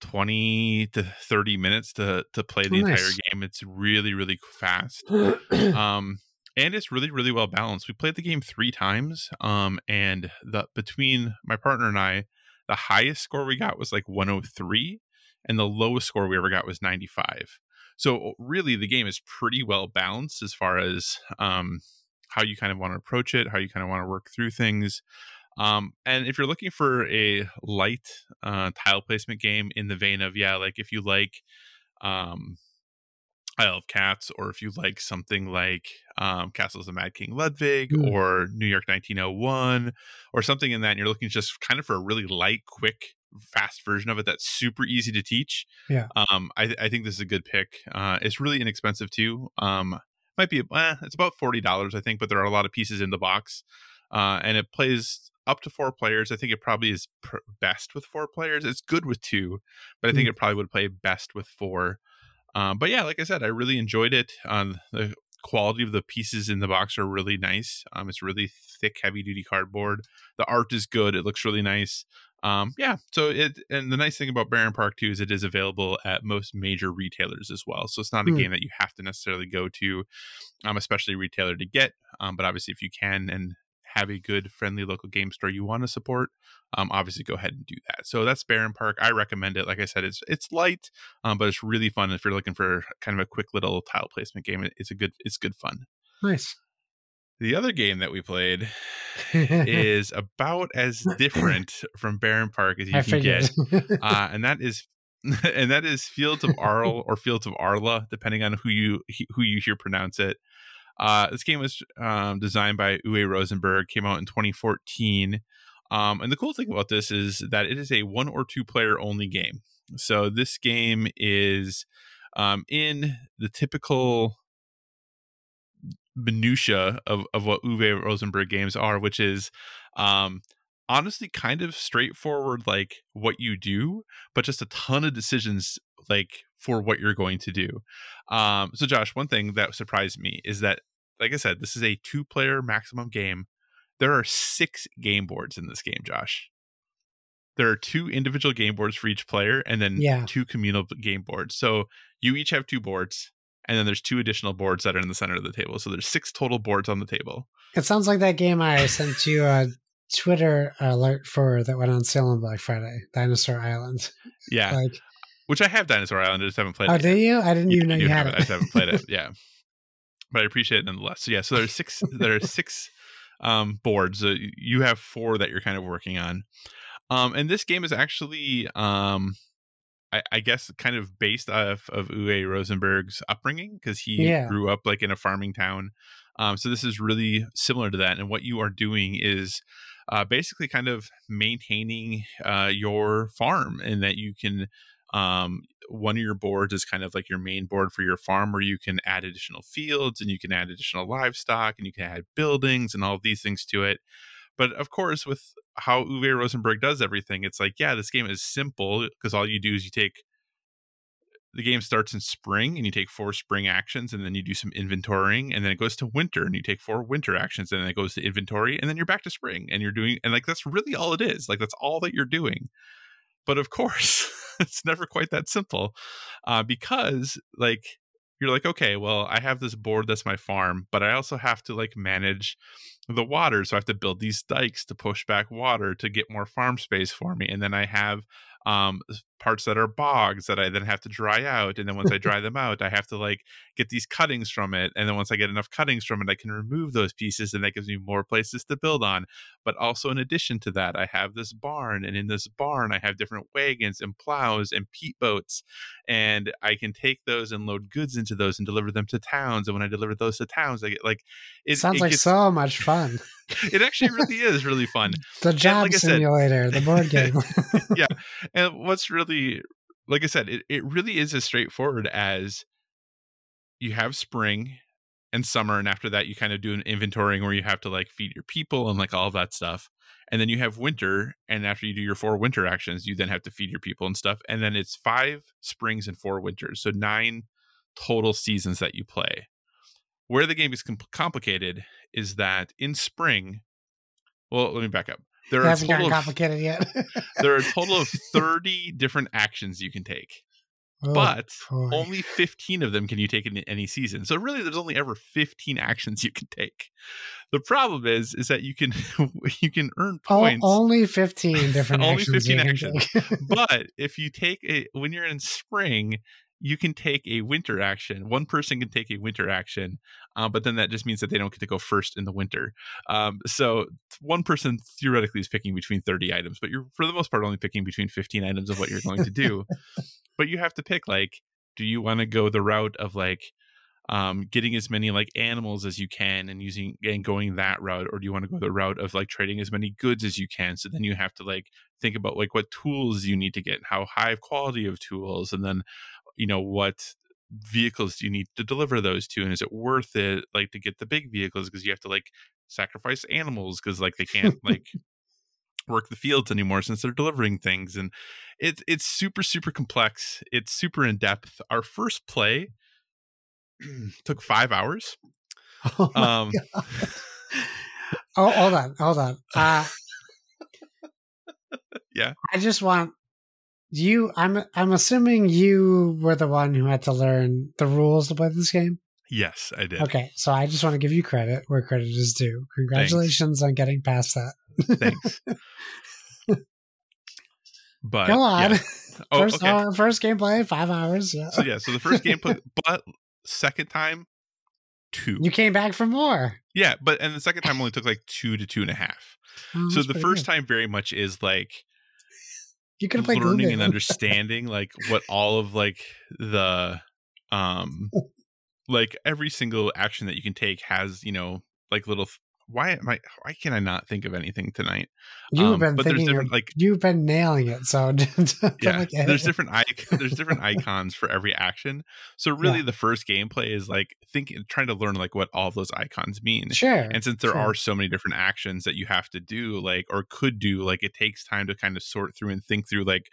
twenty to thirty minutes to to play the Oh, entire game. It's really really fast. Um, and it's really really well balanced. We played the game three times. Um, and the between my partner and I, the highest score we got was like one hundred three, and the lowest score we ever got was ninety five. So really, the game is pretty well balanced as far as um, how you kind of want to approach it, how you kind of want to work through things. Um, and if you're looking for a light uh, tile placement game in the vein of yeah, like if you like um, Isle of Cats, or if you like something like um, Castles of Mad King Ludwig Mm. or New York 1901, or something in that, and you're looking just kind of for a really light, quick, fast version of it that's super easy to teach. Yeah. Um, I, I think this is a good pick. Uh, it's really inexpensive too. Um, might be eh, it's about forty dollars, I think, but there are a lot of pieces in the box, uh, and it plays up to four players. I think it probably is pr- best with four players. It's good with two, but I think Mm. it probably would play best with four. Um, but yeah, like I said, I really enjoyed it. Um, the quality of the pieces in the box are really nice. Um, it's really thick, heavy duty cardboard. The art is good. It looks really nice. Um, yeah. So it and the nice thing about Bärenpark too is it is available at most major retailers as well. So it's not a Hmm. game that you have to necessarily go to, um, especially retailer to get. Um, but obviously, if you can and have a good, friendly local game store you want to support, um, obviously go ahead and do that. So that's Bärenpark. I recommend it. Like I said, it's it's light, um, but it's really fun if you're looking for kind of a quick little tile placement game. It- It's a good it's good fun. nice. The other game that we played is about as different from Bärenpark as you I can get uh, and that is and that is Fields of Arle or Fields of Arla, depending on who you who you hear pronounce it. Uh, this game was um, designed by Uwe Rosenberg, came out in 2014. Um, and the cool thing about this is that it is a one or two player only game. So this game is um, in the typical minutia of, of what Uwe Rosenberg games are, which is um, honestly kind of straightforward, like what you do, but just a ton of decisions like for what you're going to do. Um, so, Josh, one thing that surprised me is that, like I said, this is a two player maximum game. There are six game boards in this game, Josh. There are two individual game boards for each player and then Yeah. two communal game boards. So you each have two boards and then there's two additional boards that are in the center of the table. So there's six total boards on the table. It sounds like that game I sent you a Twitter alert for that went on sale on Black Friday, Dinosaur Island. Yeah. Like, Which I have Dinosaur Island. I just haven't played it. oh, it. do you? I didn't even know you had have it. I just haven't played it. Yeah, but I appreciate it nonetheless. So yeah, so there's six. there are six um, boards. Uh, you have four that you're kind of working on, um, and this game is actually, um, I, I guess, kind of based off of Uwe Rosenberg's upbringing because he Yeah. grew up like in a farming town. Um, so this is really similar to that, and what you are doing is. Uh, basically, kind of maintaining uh, your farm, and that you can um, one of your boards is kind of like your main board for your farm where you can add additional fields and you can add additional livestock and you can add buildings and all of these things to it. But of course, with how Uwe Rosenberg does everything, it's like, yeah, this game is simple because all you do is you take the game starts in spring and you take four spring actions and then you do some inventorying and then it goes to winter and you take four winter actions and then it goes to inventory and then you're back to spring and you're doing and like that's really all it is like that's all that you're doing. But of course it's never quite that simple uh, because like you're like okay well i have this board that's my farm but i also have to like manage the water so i have to build these dikes to push back water to get more farm space for me and then i have um parts that are bogs that i then have to dry out and then once i dry them out i have to like get these cuttings from it and then once i get enough cuttings from it i can remove those pieces and that gives me more places to build on but also in addition to that i have this barn and in this barn i have different wagons and plows and peat boats and i can take those and load goods into those and deliver them to towns and when i deliver those to towns i get like it Sounds it like gets- so much fun. It actually really is really fun. The job like I said- simulator, the board game. Yeah, and what's really like i said it, it really is as straightforward as you have spring and summer and after that you kind of do an inventorying where you have to like feed your people and like all that stuff. And then you have winter and after you do your four winter actions you then have to feed your people and stuff. And then it's five springs and four winters so nine total seasons that you play. Where the game is com- complicated is that in spring well let me back up there are total gotten of complicated yet. there are a total of 30 different actions you can take Oh, but boy. only 15 of them can you take in any season so really there's only ever 15 actions you can take the problem is is that you can you can earn points only 15 different Only actions 15 actions. but if you take a when you're in spring you can take a winter action one person can take a winter action uh, but then that just means that they don't get to go first in the winter. Um, so one person theoretically is picking between 30 items but you're for the most part only picking between 15 items of what you're going to do. But you have to pick like do you want to go the route of like um, getting as many like animals as you can and using and going that route or do you want to go the route of like trading as many goods as you can? So then you have to like think about like what tools you need to get how high quality of tools and then you know what vehicles do you need to deliver those to and is it worth it like to get the big vehicles because you have to like sacrifice animals because like they can't like work the fields anymore since they're delivering things and it's it's super super complex it's super in depth our first play took five hours Oh, um oh, hold on, hold on. Uh, Yeah. I just want you. I'm I'm assuming you were the one who had to learn the rules to play this game. yes i did Okay, so I just want to give you credit where credit is due. Congratulations on getting past that. thanks but Go on. yeah. oh first, okay uh, first gameplay, five hours. Yeah. so yeah so the first game put but second time two You came back for more. yeah but and the second time only took like two to two and a half Oh, so the first good. time very much is like you could played learning and understanding like what all of like the um like every single action that you can take has you know like little why am I? Why can I not think of anything tonight? You've Um, been but there's thinking, different of, like you've been nailing it. So yeah, at there's different there's different icons for every action. So really, the first gameplay is like thinking, trying to learn like what all those icons mean. Sure. And since there sure. are so many different actions that you have to do, like or could do, like it takes time to kind of sort through and think through like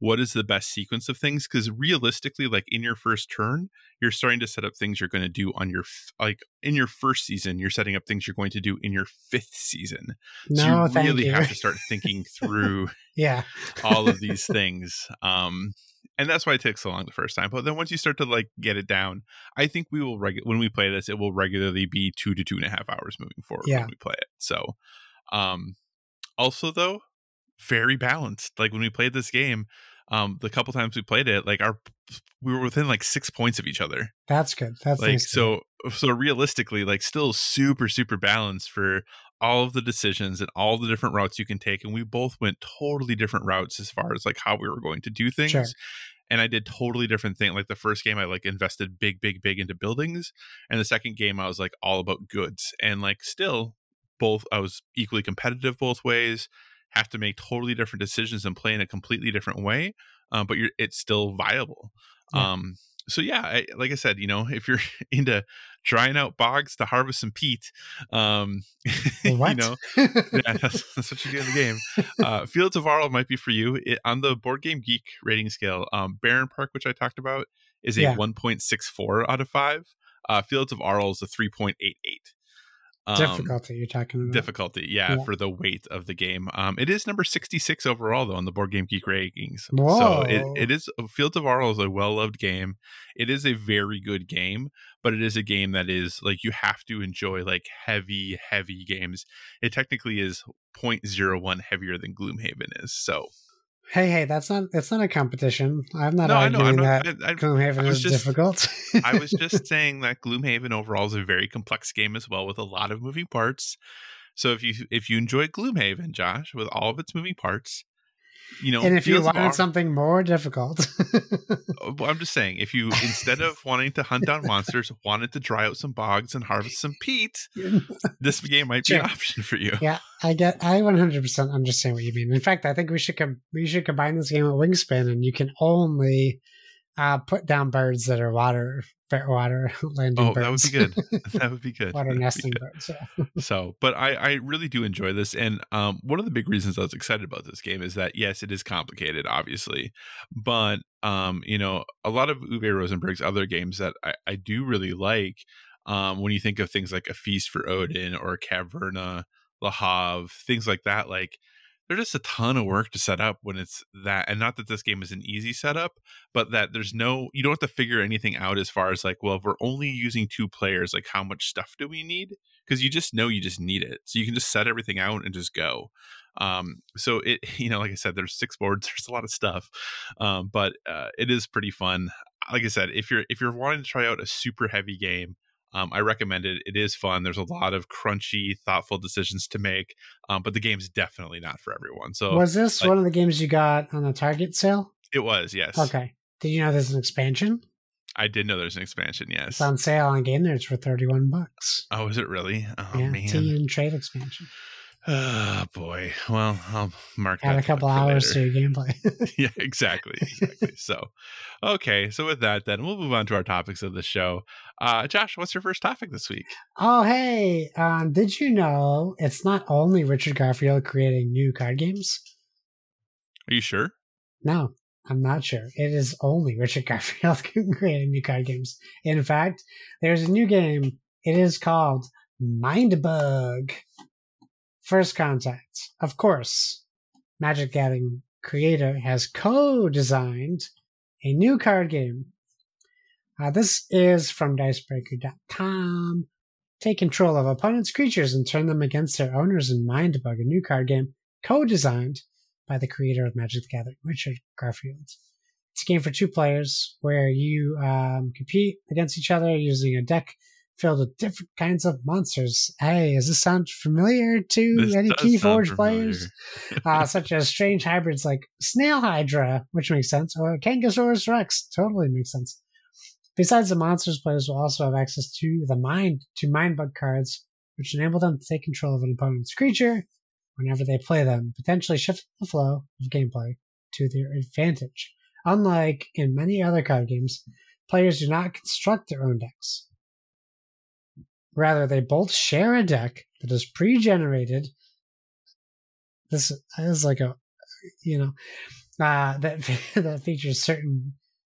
what is the best sequence of things because realistically like in your first turn you're starting to set up things you're going to do on your f- like in your first season you're setting up things you're going to do in your fifth season so no, you thank really you. have to start thinking through yeah. all of these things um and that's why it takes so long the first time but then once you start to like get it down i think we will regu- when we play this it will regularly be two to two and a half hours moving forward Yeah. when we play it so um also though very balanced like when we played this game um the couple times we played it like our we were within like six points of each other That's good. That's like nice so so realistically like still super super balanced for all of the decisions and all the different routes you can take and we both went totally different routes as far as like how we were going to do things Sure. and i did totally different thing like the first game i like invested big big big into buildings and the second game i was like all about goods and like still both i was equally competitive both ways have to make totally different decisions and play in a completely different way um, but you're it's still viable. Yeah. um so yeah I, like i said you know if you're into drying out bogs to harvest some peat um you know yeah that's, that's what you do in the game. Uh fields of Arle might be for you. It, on the board game geek rating scale um Bärenpark which i talked about is a Yeah. 1.64 out of 5 uh fields of Arle is a 3.88 um, Difficulty you're talking about. difficulty yeah, Yeah. for the weight of the game. Um it is number 66 overall though on the board game geek rankings. So it, it is fields of Arle is a well-loved game. It is a very good game but it is a game that is like you have to enjoy like heavy heavy games. It technically is 0.01 heavier than gloomhaven is so Hey, hey, that's not that's not a competition. I'm not no i know arguing i'm not that I, I, Gloomhaven I is just- difficult. I was just saying that Gloomhaven overall is a very complex game as well with a lot of moving parts. So if you if you enjoy Gloomhaven, Josh, with all of its moving parts, you know, and if you wanted Ar- something more difficult, uh, I'm just saying, if you instead of wanting to hunt down monsters, wanted to dry out some bogs and harvest some peat, this game might be an option for you. yeah, I get. I 100 percent understand what you mean. In fact, I think we should com- we should combine this game with Wingspan, and you can only uh, put down birds that are water water landing Oh, birds. that would be good. That would be good. water That would be nesting good. birds. Yeah. so but I, I really do enjoy this and um, one of the big reasons i was excited about this game is that yes it is complicated obviously but um, you know a lot of uwe rosenberg's other games that i, I do really like um, when you think of things like a feast for odin or caverna Le Havre, things like that like they're just a ton of work to set up when it's that and not that this game is an easy setup but that there's no you don't have to figure anything out as far as like well if we're only using two players like how much stuff do we need? Because you just know you just need it so you can just set everything out and just go. Um so it you know like i said there's six boards there's a lot of stuff um but uh it is pretty fun. Like i said if you're if you're wanting to try out a super heavy game um, I recommend it. It is fun. There's a lot of crunchy, thoughtful decisions to make, um, but the game's definitely not for everyone. So was this like- one of the games you got on the Target sale? it was, yes. Okay. Did you know there's an expansion? I did know there's an expansion. Yes. It's on sale on Game Nerdz for 31 bucks. oh, is it really? Oh yeah, man. tea and trade expansion. Oh boy. Well, I'll mark Add that a couple hours later. to your gameplay. yeah, exactly. Exactly. so, okay. So with that, then we'll move on to our topics of the show. Uh, Josh, what's your first topic this week? oh, hey, um, did you know it's not only Richard Garfield creating new card games? Are you sure? No, I'm not sure. It is only Richard Garfield creating new card games. In fact, there's a new game. It is called Mindbug. First Contact. Of course, Magic Gathering creator has co-designed a new card game. Uh, this is from Dicebreaker.com. Take control of opponents' creatures and turn them against their owners in Mindbug, a new card game co-designed by the creator of Magic the Gathering, Richard Garfield. It's a game for two players where you um, compete against each other using a deck filled with different kinds of monsters. Hey, does this sound familiar to This any Keyforge players? uh, such as strange hybrids like Snail Hydra, which makes sense, or Kangasaurus Rex, totally makes sense. Besides the monsters, players will also have access to the mind to mind bug cards which enable them to take control of an opponent's creature whenever they play them, potentially shifting the flow of gameplay to their advantage. Unlike in many other card games, players do not construct their own decks. Rather, they both share a deck that is pre generated. This is like a, you know, uh, that, that features certain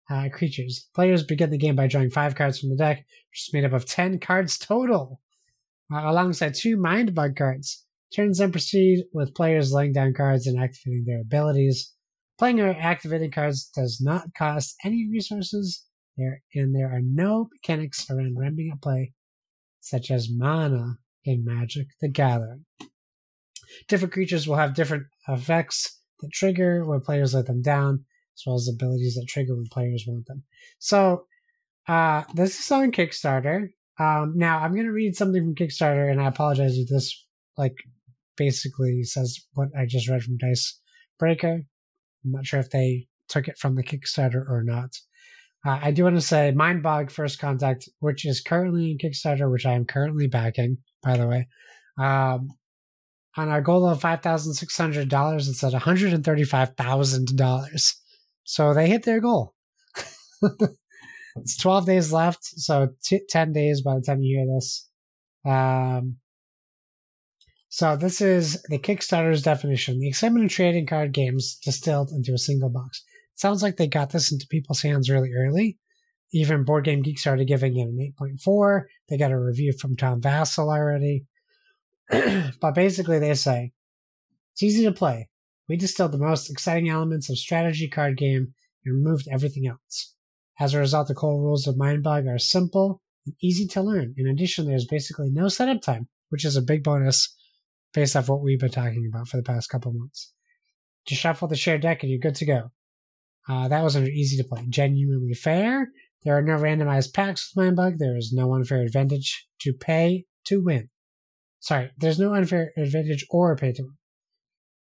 uh, creatures. Players begin the game by drawing five cards from the deck, which is made up of 10 cards total, uh, alongside two Mind Bug cards. Turns then proceed with players laying down cards and activating their abilities. Playing or activating cards does not cost any resources, there and there are no mechanics around ramping up play, such as mana in Magic the Gathering. Different creatures will have different effects that trigger when players let them down, as well as abilities that trigger when players want them. So, uh, this is on Kickstarter. Um, now, I'm going to read something from Kickstarter, and I apologize if this, like, basically says what I just read from Dice Breaker. I'm not sure if they took it from the Kickstarter or not. Uh, I do want to say Mindbug First Contact, which is currently in Kickstarter, which I am currently backing, by the way. Um, on our goal of $5,600, it's at $135,000. So they hit their goal. it's 12 days left, so t- 10 days by the time you hear this. Um, so this is the Kickstarter's definition: the excitement of trading card games distilled into a single box. Sounds like they got this into people's hands really early. Even Board Game Geek started giving it an 8.4. They got a review from Tom Vasel already. but basically, they say it's easy to play. We distilled the most exciting elements of strategy card game and removed everything else. As a result, the core rules of Mindbug are simple and easy to learn. In addition, there's basically no setup time, which is a big bonus based off what we've been talking about for the past couple months. Just shuffle the shared deck and you're good to go. Uh, that was an easy to play. Genuinely fair. There are no randomized packs with Mindbug. There is no unfair advantage to pay to win. Sorry, there's no unfair advantage or pay to win.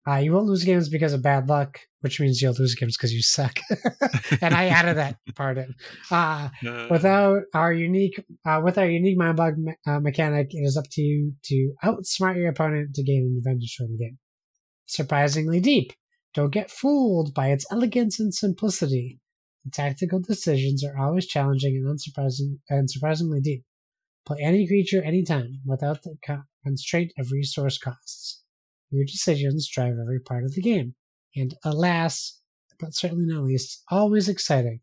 Uh, you won't lose games because of bad luck, which means you'll lose games because you suck. and I added that part in. Uh, without our unique, uh, with our unique mind bug me- uh, mechanic, it is up to you to outsmart your opponent to gain an advantage from the game. Surprisingly deep. Don't get fooled by its elegance and simplicity. The tactical decisions are always challenging and unsurprising and surprisingly deep. Play any creature anytime without the constraint of resource costs. Your decisions drive every part of the game. And alas, but certainly not least, always exciting.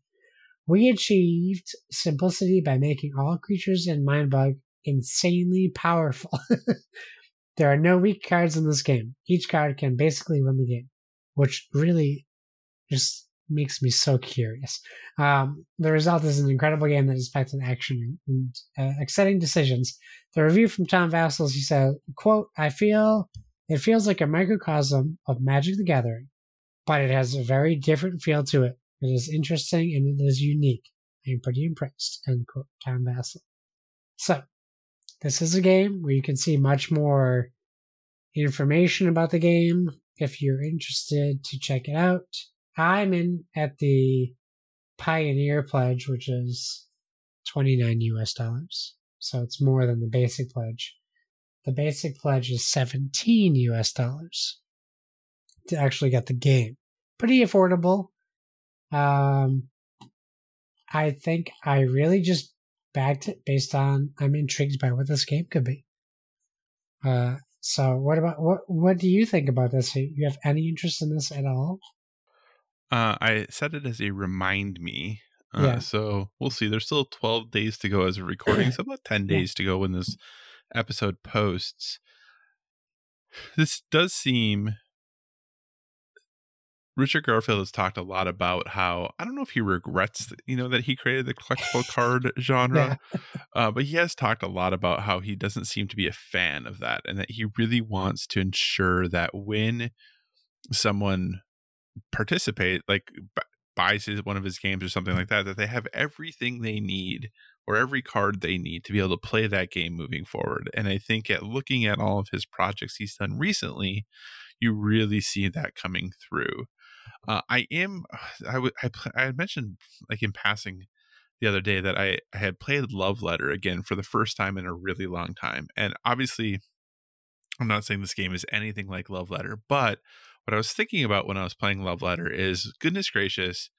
We achieved simplicity by making all creatures in Mindbug insanely powerful. there are no weak cards in this game. Each card can basically win the game, which really just makes me so curious. Um, the result is an incredible game that is packed with action and uh, exciting decisions. The review from Tom Vasel, he said, quote, I feel it feels like a microcosm of Magic the Gathering, but it has a very different feel to it. It is interesting and it is unique. I am pretty impressed. End quote. Tom Vasel. So, this is a game where you can see much more information about the game if you're interested to check it out. I'm in at the Pioneer Pledge, which is 29 US dollars. So it's more than the basic pledge. The basic pledge is 17 US dollars to actually get the game. Pretty affordable. Um, I think I really just backed it based on I'm intrigued by what this game could be. Uh, so what about what what do you think about this? You have any interest in this at all? Uh, I set it as a remind me. Uh, Yeah. So we'll see. There's still 12 days to go as a recording, so about 10 Yeah. days to go when this episode posts. This does seem. Richard Garfield has talked a lot about how I don't know if he regrets, that, you know, that he created the collectible card genre, uh, but he has talked a lot about how he doesn't seem to be a fan of that, and that he really wants to ensure that when someone participate, like b- buys his, one of his games or something like that, that they have everything they need or every card they need to be able to play that game moving forward. And I think at looking at all of his projects he's done recently, you really see that coming through. Uh, I am, I would, I, pl- I had mentioned like in passing the other day that I, I had played Love Letter again for the first time in a really long time. And obviously, I'm not saying this game is anything like Love Letter, but what I was thinking about when I was playing Love Letter is goodness gracious,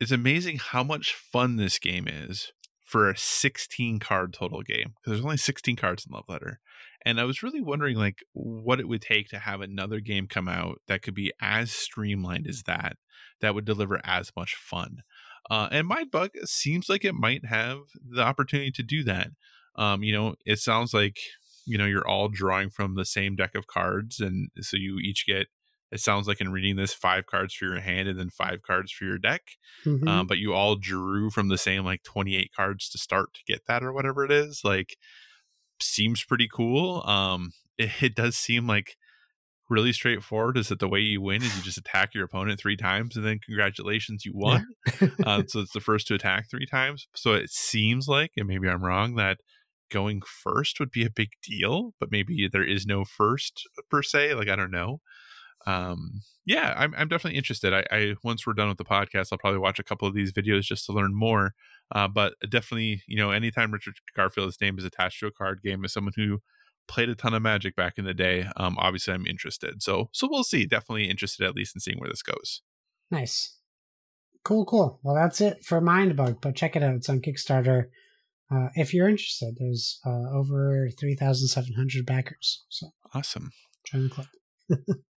it's amazing how much fun this game is for a 16 card total game because there's only 16 cards in Love Letter. And I was really wondering like what it would take to have another game come out that could be as streamlined as that, that would deliver as much fun. Uh, and Mindbug seems like it might have the opportunity to do that. Um, you know, it sounds like you know you're all drawing from the same deck of cards, and so you each get it sounds like in reading this five cards for your hand and then five cards for your deck mm-hmm. um, but you all drew from the same like 28 cards to start to get that or whatever it is like seems pretty cool um it, it does seem like really straightforward is that the way you win is you just attack your opponent three times and then congratulations you won yeah. uh, so it's the first to attack three times so it seems like and maybe i'm wrong that going first would be a big deal but maybe there is no first per se like i don't know um, yeah, I'm, I'm definitely interested. I, I, once we're done with the podcast, I'll probably watch a couple of these videos just to learn more. Uh, but definitely, you know, anytime Richard Garfield's name is attached to a card game as someone who played a ton of Magic back in the day, um, obviously I'm interested. So, so we'll see. Definitely interested at least in seeing where this goes. Nice, cool, cool. Well, that's it for Mindbug. But check it out. It's on Kickstarter. Uh, if you're interested, there's uh, over 3,700 backers. So awesome. Join the club.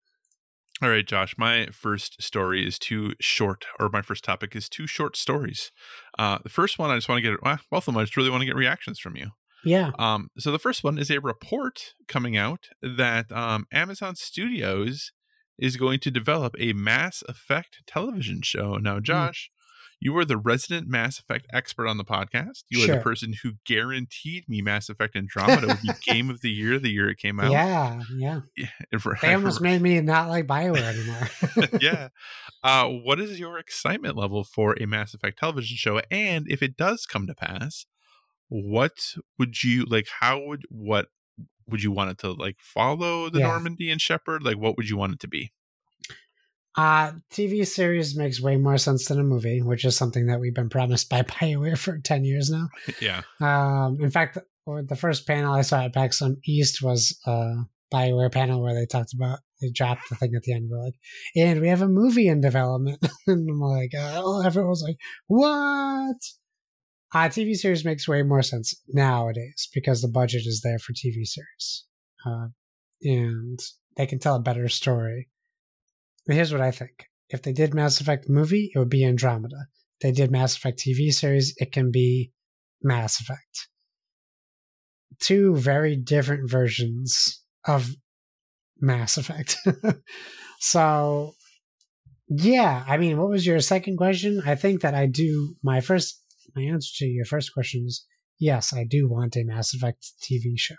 All right, Josh. My first story is too short, or my first topic is two short stories. Uh, the first one, I just want to get well, both of them. I just really want to get reactions from you. Yeah. Um. So the first one is a report coming out that um, Amazon Studios is going to develop a Mass Effect television show. Now, hmm. Josh, you were the resident Mass Effect expert on the podcast. You sure. are the person who guaranteed me Mass Effect Andromeda would be Game of the Year the year it came out. Yeah, yeah. yeah they almost made me not like Bioware anymore. yeah. Uh, what is your excitement level for a Mass Effect television show? And if it does come to pass, what would you like? How would what would you want it to like follow the yeah. Normandy and Shepard? Like, what would you want it to be? Uh, TV series makes way more sense than a movie, which is something that we've been promised by BioWare for 10 years now. yeah. Um, in fact, the first panel I saw at PAX East was a BioWare panel where they talked about, they dropped the thing at the end. We're like, and we have a movie in development. and I'm like, oh, everyone was like, what? Uh, TV series makes way more sense nowadays because the budget is there for TV series. Uh, and they can tell a better story here's what I think. If they did Mass Effect movie, it would be Andromeda. If they did Mass Effect TV series, it can be Mass Effect. Two very different versions of Mass Effect. so, yeah, I mean, what was your second question? I think that I do. My first, my answer to your first question is yes, I do want a Mass Effect TV show.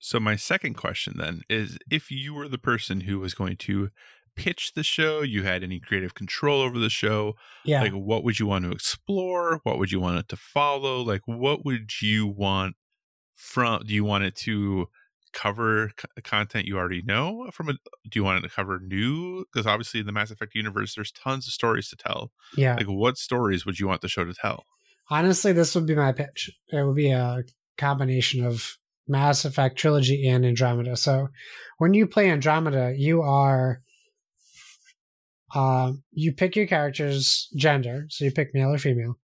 So my second question then is if you were the person who was going to pitch the show, you had any creative control over the show, yeah. like what would you want to explore? What would you want it to follow? Like what would you want from do you want it to cover c- content you already know from a do you want it to cover new because obviously in the mass effect universe there's tons of stories to tell yeah like what stories would you want the show to tell honestly this would be my pitch it would be a combination of Mass Effect trilogy and Andromeda. So when you play Andromeda, you are uh, you pick your character's gender, so you pick male or female,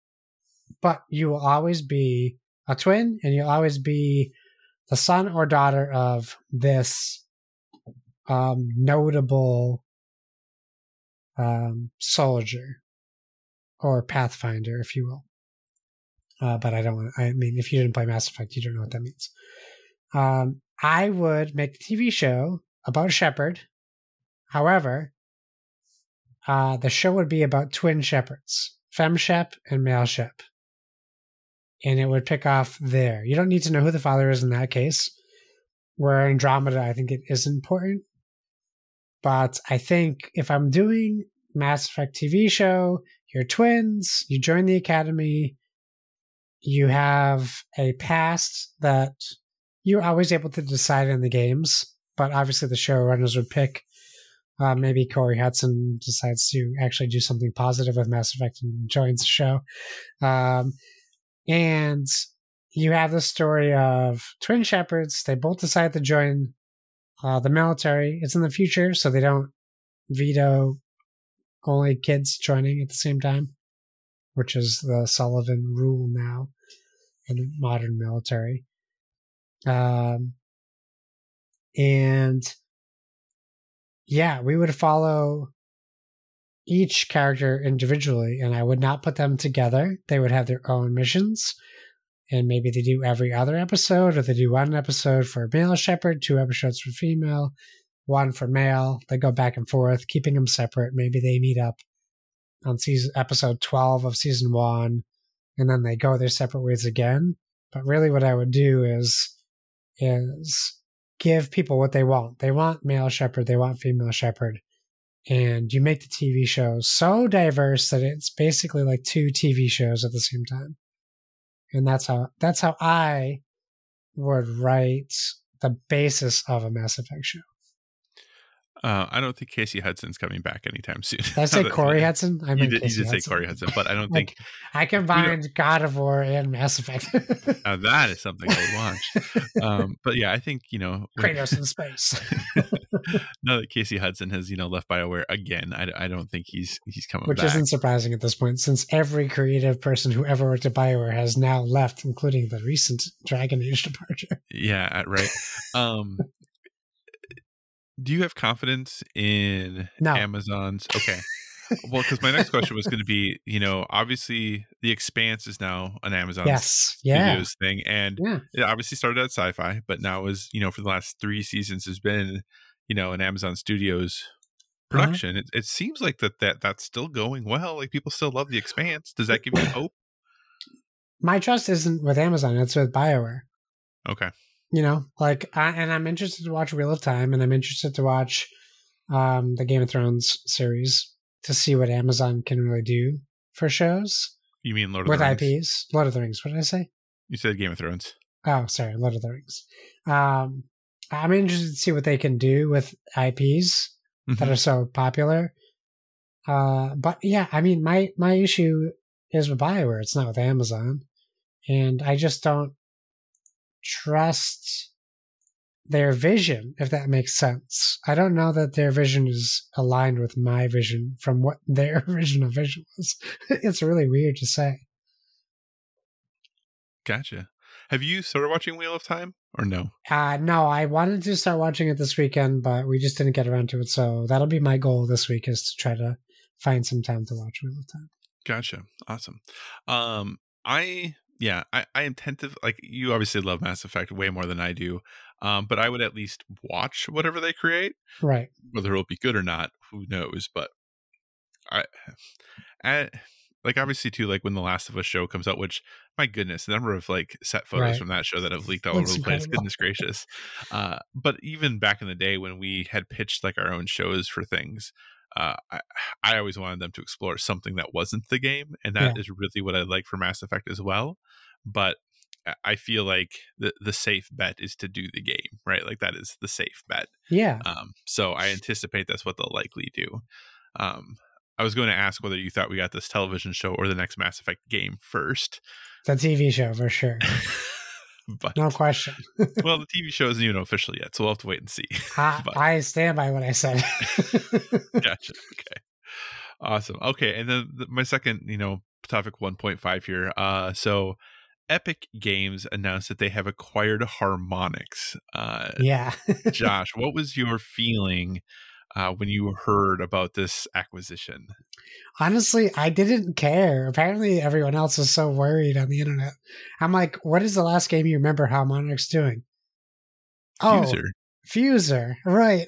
but you will always be a twin, and you'll always be the son or daughter of this um, notable um, soldier or pathfinder, if you will. Uh, but I don't want. I mean, if you didn't play Mass Effect, you don't know what that means. Um, I would make a TV show about Shepard. However, uh, the show would be about twin Shepards, Fem Shep and Male Shep. And it would pick off there. You don't need to know who the father is in that case. Where Andromeda, I think it is important. But I think if I'm doing Mass Effect TV show, you're twins, you join the academy, you have a past that you're always able to decide in the games, but obviously the showrunners would pick Uh, maybe Corey Hudson decides to actually do something positive with Mass Effect and joins the show. Um, and you have the story of twin Shepards. They both decide to join uh, the military. It's in the future, so they don't veto only kids joining at the same time, which is the Sullivan rule now in modern military. Um, and yeah, we would follow each character individually, and I would not put them together. They would have their own missions, and maybe they do every other episode, or they do one episode for male Shepard, two episodes for female, one for male. They go back and forth, keeping them separate. Maybe they meet up on season episode twelve of season one, and then they go their separate ways again. But really, what I would do is is give people what they want. They want male Shepard, they want female Shepard. And you make the TV show so diverse that it's basically like two TV shows at the same time. And that's how that's how I would write the basis of a Mass Effect show. Uh, I don't think Casey Hudson's coming back anytime soon. Did I say Corey Hudson? I you meant did, you did say Corey Hudson, but I don't Like, think I combined God of War and Mass Effect. uh, that is something I would watch. um, but yeah, I think you know Kratos in space. now that Casey Hudson has you know left Bioware again, I, I don't think he's he's coming back. Which back. isn't surprising at this point, since every creative person who ever worked at Bioware has now left, including the recent Dragon Age departure. Yeah, right. Um, do you have confidence in No. Amazon's? Okay. well, because my next question was going to be, you know, obviously the Expanse is now an Amazon yes. Yeah. Studios thing, and Yeah. it obviously started at Sci-Fi, but now is you know for the last three seasons has been, you know, an Amazon Studios Uh-huh. production. It, it seems like that that that's still going well. Like people still love the Expanse. Does that give you hope? My trust isn't with Amazon, it's with Bioware. Okay. You know, like, I, and I'm interested to watch Wheel of Time, and I'm interested to watch um, the Game of Thrones series to see what Amazon can really do for shows You mean Lord of with the Rings? IPs. Lord of the Rings. What did I say? You said Game of Thrones. Oh, sorry, Lord of the Rings. Um, I'm interested to see what they can do with IPs that Mhm. are so popular. Uh, but yeah, I mean, my my issue is with Bioware. It's not with Amazon, and I just don't trust their vision. If that makes sense, I don't know that their vision is aligned with my vision from what their original vision was. it's really weird to say. Gotcha. Have you started watching Wheel of Time or no? Uh, no, I wanted to start watching it this weekend, but we just didn't get around to it. So that'll be my goal this week is to try to find some time to watch Wheel of Time. Gotcha. Awesome. Um, I yeah, I, I intend to like you obviously love Mass Effect way more than I do. Um, but I would at least watch whatever they create, Right. whether it'll be good or not, who knows. But I, I like obviously too, like when the Last of Us show comes out, which my goodness, the number of like set photos Right. from that show that have leaked all over the place. Goodness gracious. Uh, but even back in the day when we had pitched like our own shows for things, uh, I, I always wanted them to explore something that wasn't the game, and that is really what I like for Mass Effect as well. But I- I feel like the the safe bet is to do the game, right? Like that is the safe bet. Yeah. Um, so I anticipate that's what they'll likely do. Um, I was going to ask whether you thought we got this television show or the next Mass Effect game first, The TV show for sure. but No question. well, the TV show isn't even official yet, so we'll have to wait and see. I, But- I stand by what I said. gotcha. Okay. Awesome. Okay, and then the, my second, you know, topic 1.5 here. Uh, so Epic Games announced that they have acquired Harmonix. Uh, yeah. Josh, what was your feeling uh, when you heard about this acquisition? Honestly, I didn't care. Apparently, everyone else is so worried on the internet. I'm like, what is the last game you remember Harmonix doing? Oh, Fuser, Fuser. Right.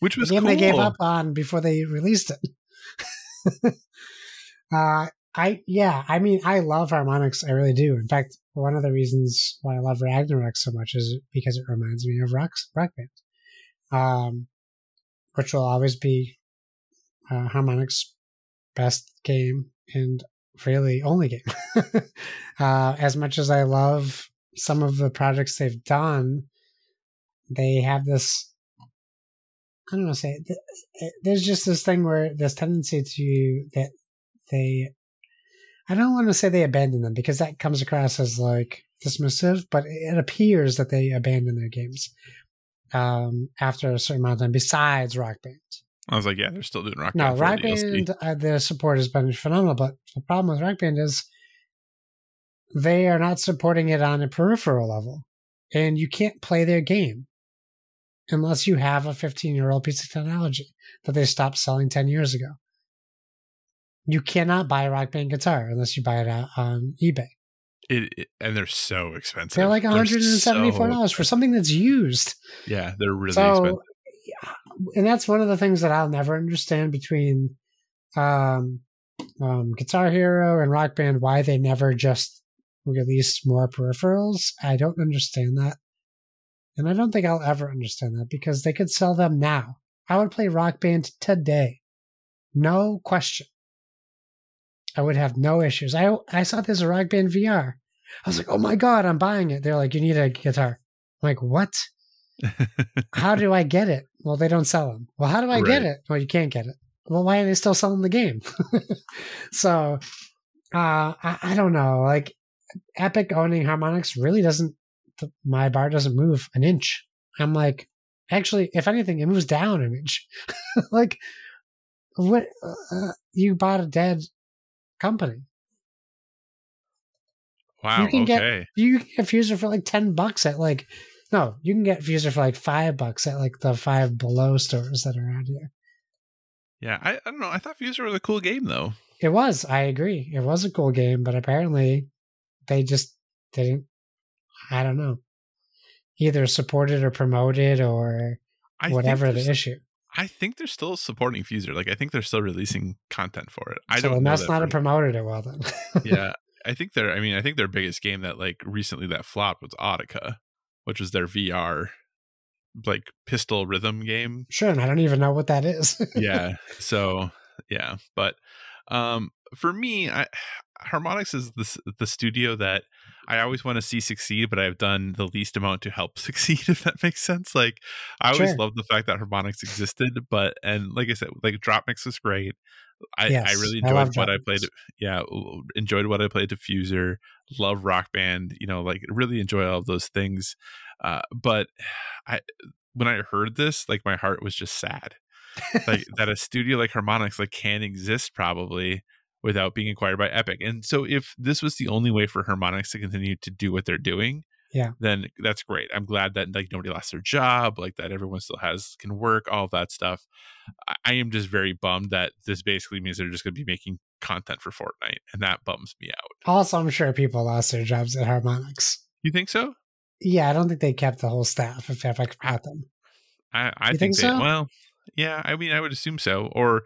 which was the game cool. they gave up on before they released it. uh, I yeah, I mean, I love Harmonix. I really do. In fact, one of the reasons why I love Ragnarock so much is because it reminds me of Rock Rock Band, um, which will always be uh, Harmonix' best game and really only game. uh, as much as I love some of the projects they've done, they have this I don't know, say eh, there's just this thing where there's tendency to that they. I don't want to say they abandon them because that comes across as like dismissive, but it appears that they abandon their games um, after a certain amount of time. Besides Rock Band, I was like, yeah, they're still doing Rock no, Band. for Rock Band, uh, their support has been phenomenal, but the problem with Rock Band is they are not supporting it on a peripheral level, and you can't play their game unless you have a 15 year old piece of technology that they stopped selling 10 years ago. You cannot buy a Rock Band guitar unless you buy it out on eBay. It, it- and they're so expensive. They're like $174 so- for something that's used. Yeah, they're really so, expensive. yeah, and that's one of the things that I'll never understand between um, um, Guitar Hero and Rock Band, why they never just released more peripherals. I don't understand that. And I don't think I'll ever understand that because they could sell them now. I would play Rock Band today. No question. I would have no issues. I I saw this Rock Band VR. I was like, oh my God, I'm buying it. They're like, you need a guitar. I'm like, what? how do I get it? Well, they don't sell them. Well, how do I get it? Well, you can't get it. Well, why are they still selling the game? so, uh, I, I don't know. Like, Epic owning Harmonix really doesn't, my bar doesn't move an inch. I'm like, actually, if anything, it moves down an inch. like, what? Uh, you bought a dead company. wow. you can get- okay. You can get Fuser for like 10 bucks at like, no, you can get Fuser for like five bucks at like the five below stores that are around here. Yeah, I, I don't know. I thought Fuser was a cool game though. It was, I agree. It was a cool game, but apparently they just didn't, I don't know, either support it or promote it or I whatever the issue. I think they're still supporting Fuser. Like I think they're still releasing content for it. I so don't know. must that not have promoted it well then. yeah, I think they're. I mean, I think their biggest game that like recently that flopped was Audica, which was their VR like pistol rhythm game. sure, and I don't even know what that is. yeah. So yeah, but um, for me, I, Harmonix is the the studio that I always want to see succeed, but I've done the least amount to help succeed. If that makes sense. Like I always loved the fact that Harmonix existed, but and like I said, like DropMix was great. I, I really enjoyed love what I played. Yeah, enjoyed what I played diffuser, Love Rock Band. You know, like really enjoy all of those things. Uh, but I when I heard this, like my heart was just sad like that a studio like Harmonix like can exist probably without being acquired by Epic. And so if this was the only way for Harmonix to continue to do what they're doing, Yeah. then that's great. I'm glad that like nobody lost their job, like that everyone still has can work, all that stuff. I, I am just very bummed that this basically means they're just going to be making content for Fortnite, and that bums me out. also, I'm sure people lost their jobs at Harmonix. You think so? Yeah, I don't think they kept the whole staff if Epic bought them. I, I think, think they, so? well, yeah. I mean, I would assume so. Or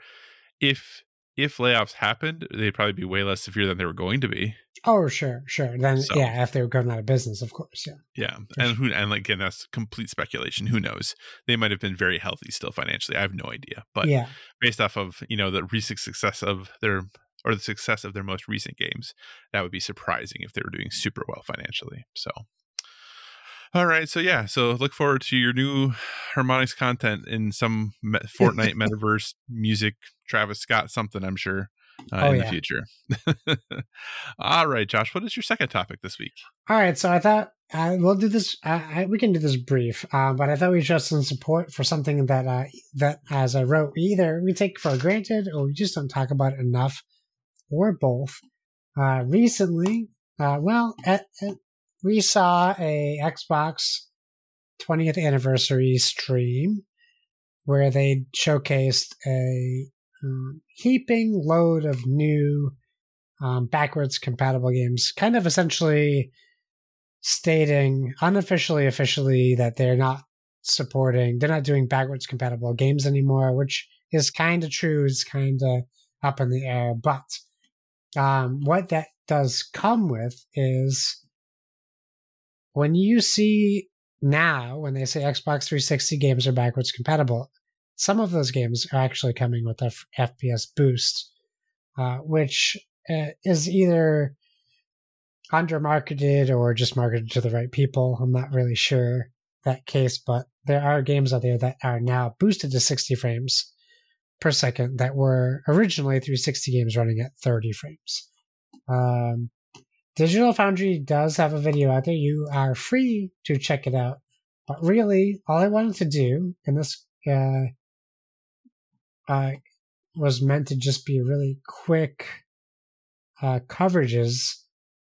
if if layoffs happened, they'd probably be way less severe than they were going to be. Oh, sure, sure. Then, So- yeah, if they were going out of business, of course, yeah. Yeah, and who and like again, that's complete speculation. Who knows? They might have been very healthy still financially. I have no idea. But yeah, based off of you know the recent success of their or the success of their most recent games, that would be surprising if they were doing super well financially. So, all right, so yeah, so look forward to your new Harmonix content in some me- Fortnite metaverse music, Travis Scott something. I'm sure uh, Oh, in yeah. the future. all right, Josh, what is your second topic this week? All right, so I thought uh, we'll do this. Uh, I, we can do this brief, uh, but I thought we'd show some support for something that uh, that, as I wrote, either we take for granted or we just don't talk about it enough, or both. Uh, recently, uh, well, at, at, we saw a Xbox 20th anniversary stream where they showcased a um, heaping load of new um, backwards compatible games, kind of essentially stating unofficially, officially that they're not supporting, they're not doing backwards compatible games anymore, which is kind of true. It's kind of up in the air. But um, what that does come with is when you see now, when they say Xbox 360 games are backwards compatible, some of those games are actually coming with a f- FPS boost, uh, which uh, is either under marketed or just marketed to the right people. I'm not really sure that case, but there are games out there that are now boosted to 60 frames per second that were originally 360 games running at 30 frames. Um, Digital Foundry does have a video out there. You are free to check it out. But really, all I wanted to do, and this uh, uh, was meant to just be really quick uh, coverages.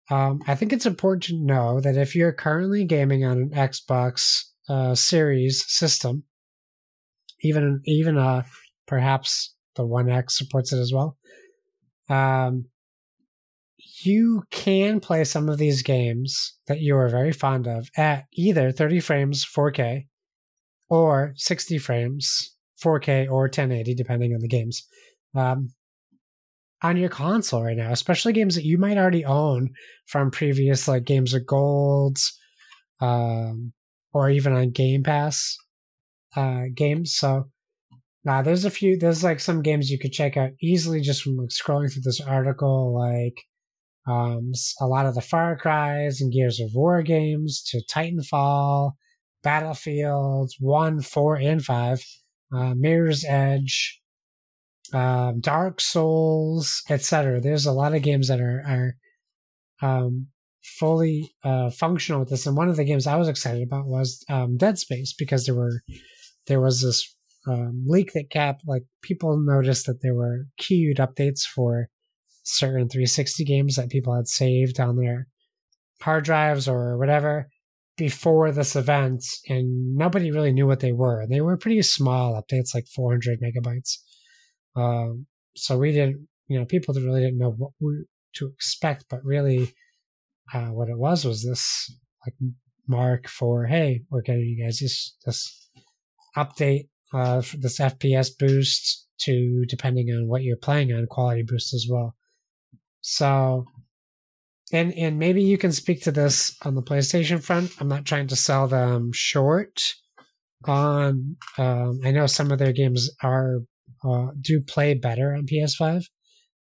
Um, I think it's important to know that if you're currently gaming on an Xbox uh, Series system, even even uh, perhaps the One X supports it as well. Um, you can play some of these games that you are very fond of at either 30 frames 4K or 60 frames 4K or 1080, depending on the games, um, on your console right now, especially games that you might already own from previous like games of golds, um, or even on Game Pass uh, games. So now there's a few. There's like some games you could check out easily just from like scrolling through this article, like um, a lot of the Far Cries and Gears of War games to Titanfall, Battlefield 1, 4, and 5, uh, Mirror's Edge, um, Dark Souls, etc. There's a lot of games that are, are um, fully uh, functional with this. And one of the games I was excited about was um, Dead Space because there were there was this um, leak that kept like people noticed that there were queued updates for certain 360 games that people had saved on their hard drives or whatever before this event, and nobody really knew what they were. They were pretty small updates, like 400 megabytes. Um, so we didn't, you know, people really didn't know what we, to expect, but really, uh, what it was was this like mark for, hey, we're getting you guys this this update, uh, this FPS boost to depending on what you're playing on, quality boost as well. So, and and maybe you can speak to this on the PlayStation front. I'm not trying to sell them short. On, um, I know some of their games are uh, do play better on PS5,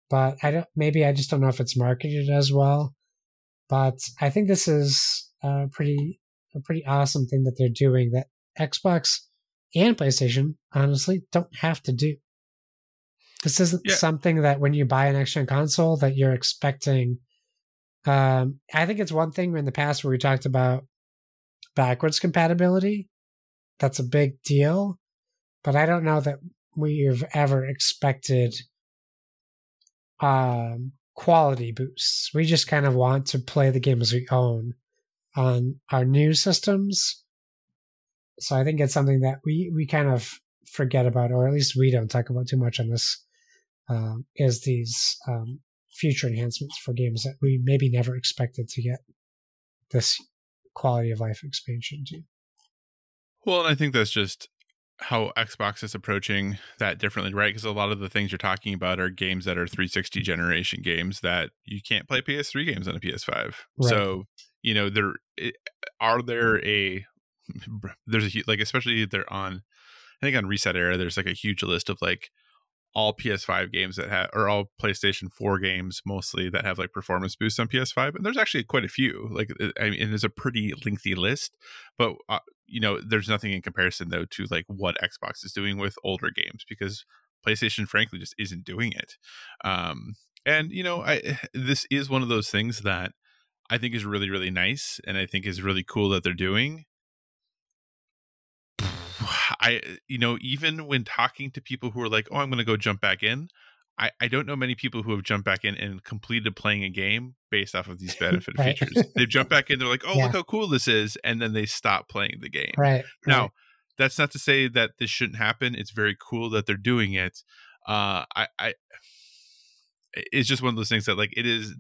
but I don't. Maybe I just don't know if it's marketed as well. But I think this is a pretty a pretty awesome thing that they're doing that Xbox and PlayStation honestly don't have to do. This isn't yeah. something that when you buy an next gen console that you're expecting. Um, I think it's one thing in the past where we talked about backwards compatibility. That's a big deal, but I don't know that we've ever expected um, quality boosts. We just kind of want to play the games we own on our new systems. So I think it's something that we we kind of forget about, or at least we don't talk about too much on this um, is these um, future enhancements for games that we maybe never expected to get this quality of life expansion to. Well, and I think that's just how Xbox is approaching that differently, right? Because a lot of the things you're talking about are games that are 360 generation games that you can't play PS3 games on a PS5. Right. So, you know, there are there a there's a like especially they're on I think on ResetEra there's like a huge list of like all PS5 games that have, or all PlayStation 4 games mostly that have like performance boosts on PS5. And there's actually quite a few. Like, I mean, it's a pretty lengthy list, but uh, you know, there's nothing in comparison though to like what Xbox is doing with older games because PlayStation, frankly, just isn't doing it. Um, and you know, I this is one of those things that I think is really, really nice, and I think is really cool that they're doing. I, you know, even when talking to people who are like, oh, I'm going to go jump back in, I, I don't know many people who have jumped back in and completed playing a game based off of these benefit right. features. They jump back in, they're like, oh, yeah. look how cool this is. And then they stop playing the game. Right. Now, right. that's not to say that this shouldn't happen. It's very cool that they're doing it. Uh, I, I, it's just one of those things that like it is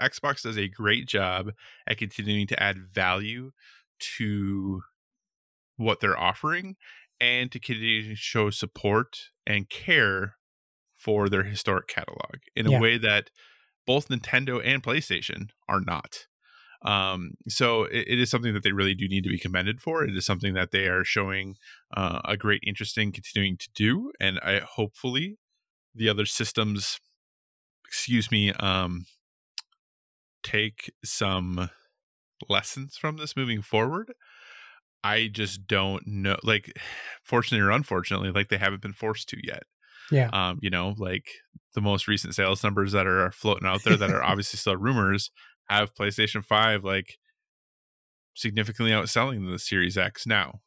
Xbox does a great job at continuing to add value to what they're offering and to continue to show support and care for their historic catalog in a yeah. way that both Nintendo and PlayStation are not. Um, so it, it is something that they really do need to be commended for. It is something that they are showing uh, a great interest in continuing to do, and I hopefully the other systems, excuse me, um, take some lessons from this moving forward I just don't know. Like, fortunately or unfortunately, like they haven't been forced to yet. Yeah. Um, you know, like the most recent sales numbers that are floating out there that are obviously still rumors have PlayStation 5 like significantly outselling the Series X now.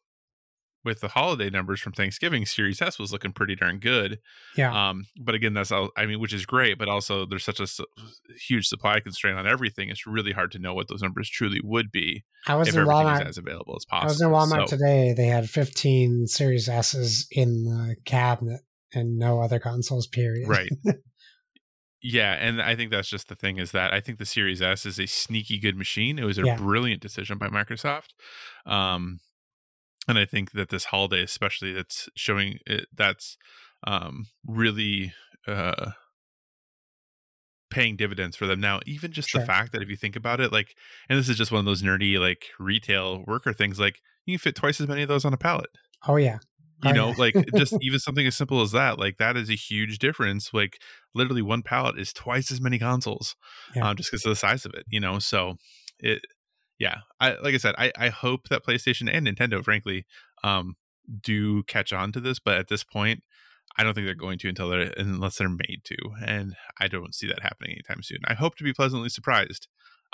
With the holiday numbers from Thanksgiving, Series S was looking pretty darn good. Yeah. Um, but again, that's all. I mean, which is great, but also there's such a su- huge supply constraint on everything. It's really hard to know what those numbers truly would be I was in Walmart. as available as possible. I was in Walmart So- today. They had 15 Series S's in the cabinet and no other consoles, period. right yeah and i think that's just the thing is that i think the series s is a sneaky good machine it was a Yeah. brilliant decision by microsoft um and i think that this holiday especially that's showing it that's um really uh paying dividends for them now even just Sure. the fact that if you think about it like and this is just one of those nerdy like retail worker things like you can fit twice as many of those on a pallet Oh, yeah. you Oh, know yeah. like just even something as simple as that like that is a huge difference like literally one pallet is twice as many consoles Yeah. um, just because of the size of it you know so it yeah i like i said i i hope that playstation and nintendo frankly um do catch on to this but at this point i don't think they're going to until they're unless they're made to and i don't see that happening anytime soon i hope to be pleasantly surprised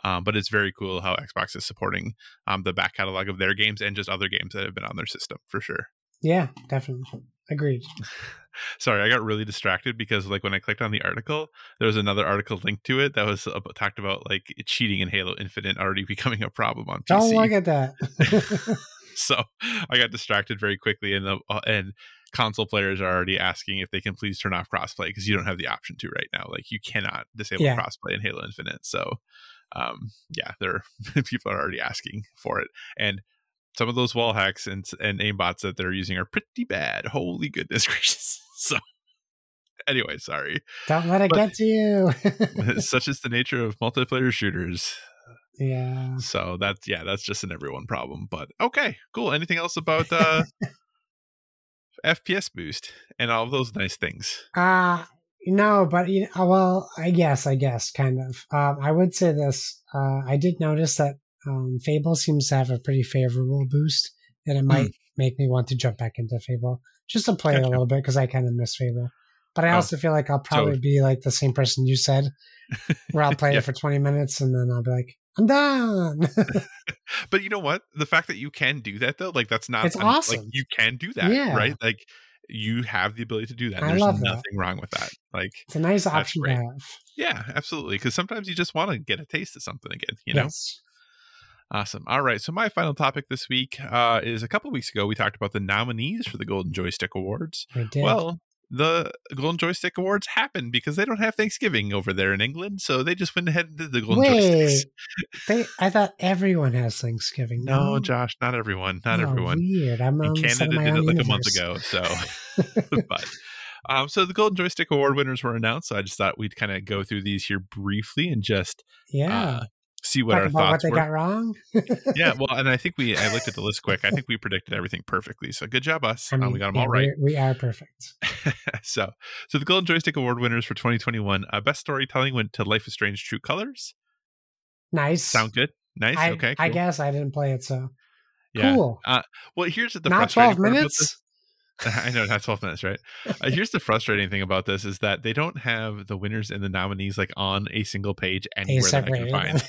um, but it's very cool how Xbox is supporting um, the back catalog of their games and just other games that have been on their system for sure. Yeah, definitely. Agreed. sorry i got really distracted because like when i clicked on the article there was another article linked to it that was about, talked about like cheating in halo infinite already becoming a problem on PC. Don't look at that. so i got distracted very quickly and the, uh, and console players are already asking if they can please turn off crossplay because you don't have the option to right now like you cannot disable Yeah. crossplay in halo infinite so um yeah there people are already asking for it and some of those wall hacks and and aimbots that they're using are pretty bad holy goodness gracious so anyway sorry Don't let it But- get to you. such is the nature of multiplayer shooters yeah. so that's yeah that's just an everyone problem but okay cool anything else about uh fps boost and all of those nice things Uh no, but you know, well, I guess, I guess, kind of. Um, I would say this. Uh, I did notice that um, Fable seems to have a pretty favorable boost, and it might make me want to jump back into Fable just to play it a Hmm. Little bit because I kind of miss Fable. But I Oh, also feel like I'll probably so- be like the same person you said, where I'll play Yeah. it for twenty minutes and then I'll be like, I'm done. but you know what the fact that you can do that though like that's not It's un- like awesome. you can do that Yeah. right like you have the ability to do that I there's love that. nothing wrong with that like it's a nice option to have. yeah absolutely because sometimes you just want to get a taste of something again you know Yes. Awesome. All right. So my final topic this week uh, is a couple weeks ago we talked about the nominees for the Golden Joystick Awards. We did. Well, the Golden Joystick Awards happened because they don't have Thanksgiving over there in England, so they just went ahead and did the Golden Wait, Joysticks. they, I thought everyone has Thanksgiving. No, Josh, not everyone. Not Oh, everyone. Weird. I'm on And the side Canada did it own like a month ago. So, but um, so the Golden Joystick Award winners were announced. So I just thought we'd kind of go through these here briefly and just Yeah. uh, see what Talk our about what thoughts they were. got wrong. yeah, well, and I think we I looked at the list quick. I think we predicted everything perfectly. So good job, us. I Uh, we got them yeah, all right. We, are perfect. so, so the Golden Joystick Award winners for 2021, uh, best storytelling went to Life is Strange: True Colors. Nice. Sound good? Nice. I, okay. I guess I didn't play it, so Yeah. cool. Well, here's the Not frustrating 12 minutes. I know not 12 minutes, right? Uh, here's the frustrating thing about this is that they don't have the winners and the nominees like on a single page anywhere that I can find.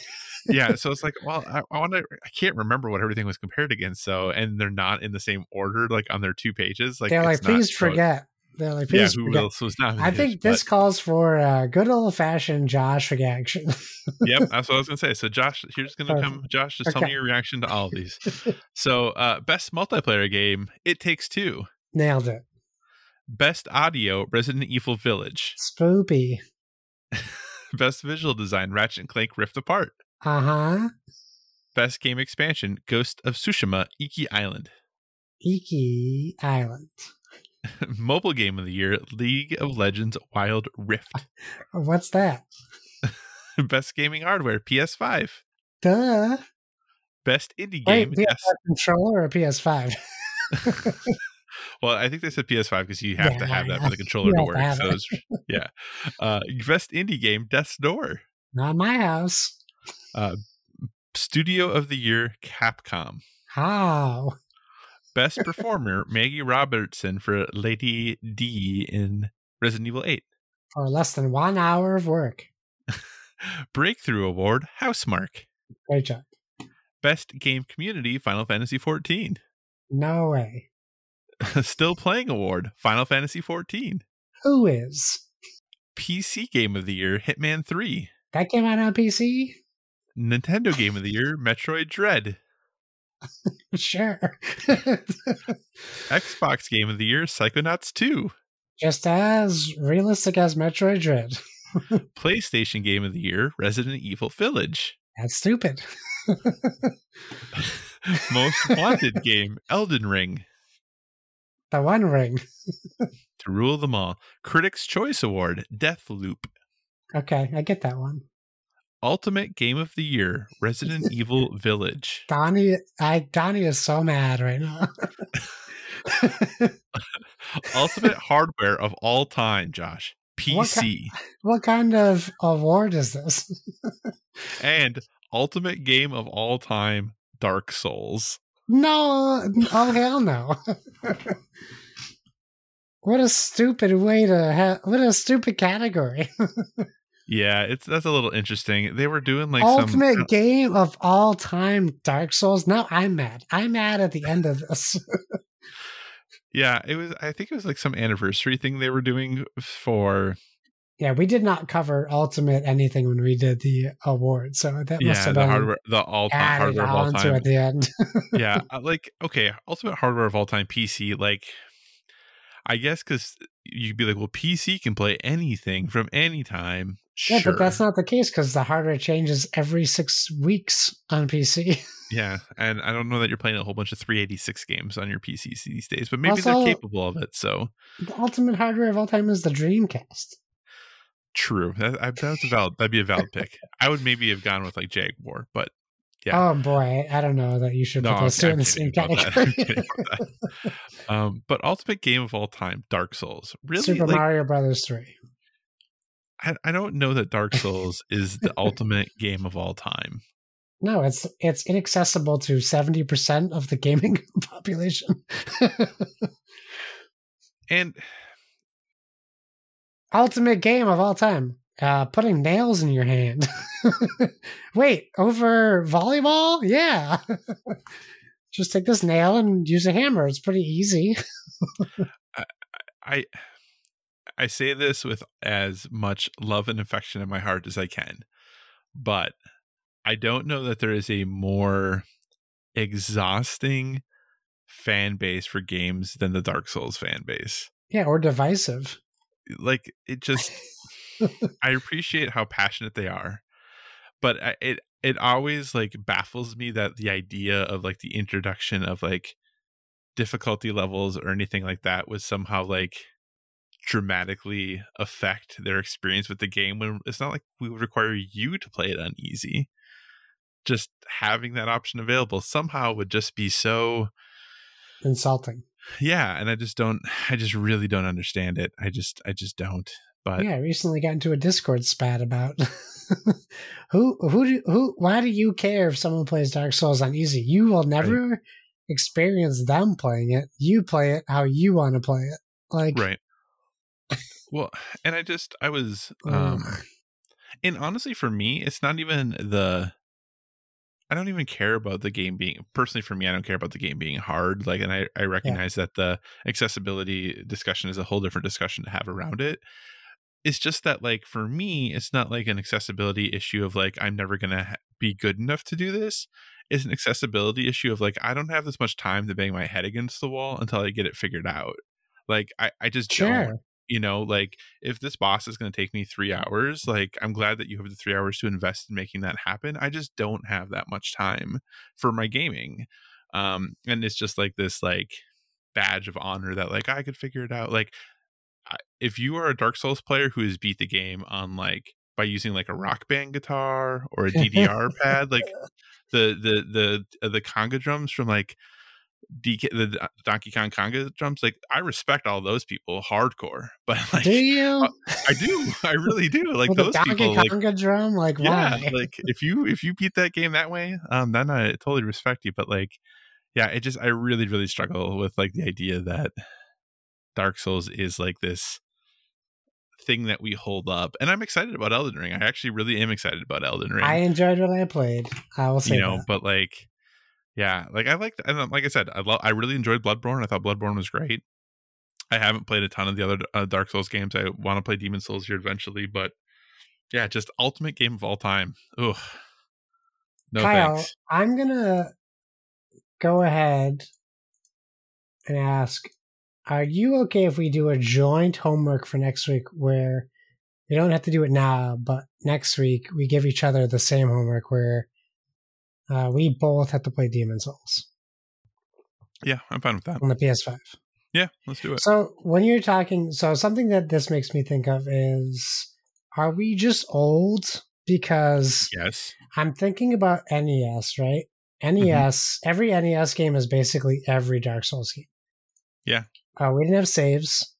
Yeah, so it's like, well, I, I want to. I can't remember what everything was compared against. So, and they're not in the same order, like on their two pages. Like They're like, it's not- please so- forget. They're like, Yeah, please who forget. else was not? I think this calls for a good old fashioned Josh reaction. yep, that's what I was gonna say. So, Josh, here's gonna Perfect. come. Josh, just tell me your reaction to all of these. So, uh, best multiplayer game, It Takes Two. Nailed it. Best audio, Resident Evil Village. Spoopy. Best visual design, Ratchet and Clank Rift Apart. Uh huh. Best game expansion, Ghost of Tsushima Iki Island. Iki Island. Mobile game of the year, League of Legends Wild Rift. What's that? Best gaming hardware, PS5. Duh. Best indie Wait, game, PS5 yes. controller or PS5? Well, I think they said PS5 because you have Yeah, to have that for the controller to work. to So it. yeah. Uh, best indie game, Death's Door. Not my house. Uh, Studio of the year, Capcom. How? Best performer Maggie Robertson for Lady D in Resident Evil 8. For less than one hour of work. Breakthrough Award Housemarque. Great job. Best Game Community Final Fantasy 14. No way. Still Playing Award Final Fantasy 14. Who is? PC Game of the Year Hitman 3. That came out on PC? Nintendo Game of the Year Metroid Dread. sure. Xbox Game of the Year Psychonauts 2. Just as realistic as Metroid Dread. PlayStation Game of the Year Resident Evil Village. That's stupid. Most Wanted Game Elden Ring. The One Ring. To rule them all. Critics' Choice Award Deathloop. Okay, I get that one. Ultimate Game of the Year Resident Evil Village. Donnie, I Donnie is so mad right now. Ultimate Hardware of all time, Josh. What PC. what kind of award is this? and Ultimate Game of all time Dark Souls. No, oh hell no! what a stupid way to have. What a stupid category. Yeah, it's that's a little interesting. They were doing like Ultimate some game of all time, Dark Souls. Now I'm mad. I'm mad at the end of this. Yeah, it was I think it was like some anniversary thing they were doing for yeah, we did not cover Ultimate anything when we did the award, so that must yeah, have the been hardware the all time hardware of all time. at the end. yeah, uh, like okay, ultimate hardware of all time PC. Like, I guess because you'd be like, well, PC can play anything from any time. Yeah, but that's not the case because the hardware changes every six weeks on PC. yeah, and I don't know that you're playing a whole bunch of 386 games on your PCs these days, but maybe Also- they're capable of it. So the ultimate hardware of all time is the Dreamcast. true. That, I, that's a valid. That'd be a valid pick. I would maybe have gone with like Jaguar, but Yeah. Oh boy, I don't know that you should No, put those two in the same about that. I'm category. kidding about that. Um, but ultimate game of all time, Dark Souls. Really, Super like, Mario Brothers three. I, I don't know that Dark Souls is the ultimate game of all time. No, it's it's inaccessible to seventy percent of the gaming population. And Ultimate game of all time. Uh, putting nails in your hand. Wait, over volleyball? Yeah. Just take this nail and use a hammer. It's pretty easy. I I say this with as much love and affection in my heart as I can, but I don't know that there is a more exhausting fan base for games than the Dark Souls fan base. Yeah, or divisive. Like it just I appreciate how passionate they are, but I- it it always like baffles me that the idea of like the introduction of like difficulty levels or anything like that was somehow like dramatically affect their experience with the game when it's not like we would require you to play it on easy. Just having that option available somehow would just be so Insulting. yeah, and I just don't I just really don't understand it. I just I just don't. But yeah, I recently got into a Discord spat about who who do, who why do you care if someone plays Dark Souls on easy? You will never experience them playing it. You play it how you want to play it. Like right. Well, and I just I was um and honestly for me it's not even the i don't even care about the game being personally for me i don't care about the game being hard like and i, I recognize that the accessibility discussion is a whole different discussion to have around it. It's just that like for me it's not like an accessibility issue of like i'm never gonna ha- be good enough to do this. It's an accessibility issue of like i don't have this much time to bang my head against the wall until i get it figured out. Like i, I just don't. Sure. You know like if this boss is going to take me three hours like i'm glad that you have the three hours to invest in making that happen. I just don't have that much time for my gaming um and it's just like this like badge of honor that like i could figure it out. Like if you are a dark souls player who has beat the game on like by using like a rock band guitar or a ddr pad like the the the uh, the conga drums from like DK, the Donkey Kong conga drums, like I respect all those people hardcore, but like do you? uh, I do, I really do. Like those Donkey people, like drum? Like yeah, why? like if you if you beat that game that way, um, then I totally respect you. But like, yeah, it just I really really struggle with like the idea that Dark Souls is like this thing that we hold up. And I'm excited about Elden Ring. I actually really am excited about Elden Ring. I enjoyed what I played. I will say you know, that. but like yeah, like I liked and like I said, I lo- I really enjoyed Bloodborne. I thought Bloodborne was great. I haven't played a ton of the other uh, Dark Souls games. I want to play Demon Souls here eventually, but yeah, just ultimate game of all time. Ugh. No Kyle, thanks. I'm gonna go ahead and ask: Are you okay if we do a joint homework for next week, where we don't have to do it now, but next week we give each other the same homework, where uh, we both have to play Demon Souls Yeah, I'm fine with that. on the PS5. Yeah, let's do it. So when you're talking, so something that this makes me think of is: Are we just old? Because Yes. I'm thinking about NES, right? Mm-hmm. NES, every NES game is basically every Dark Souls game. Yeah. Uh, we didn't have saves.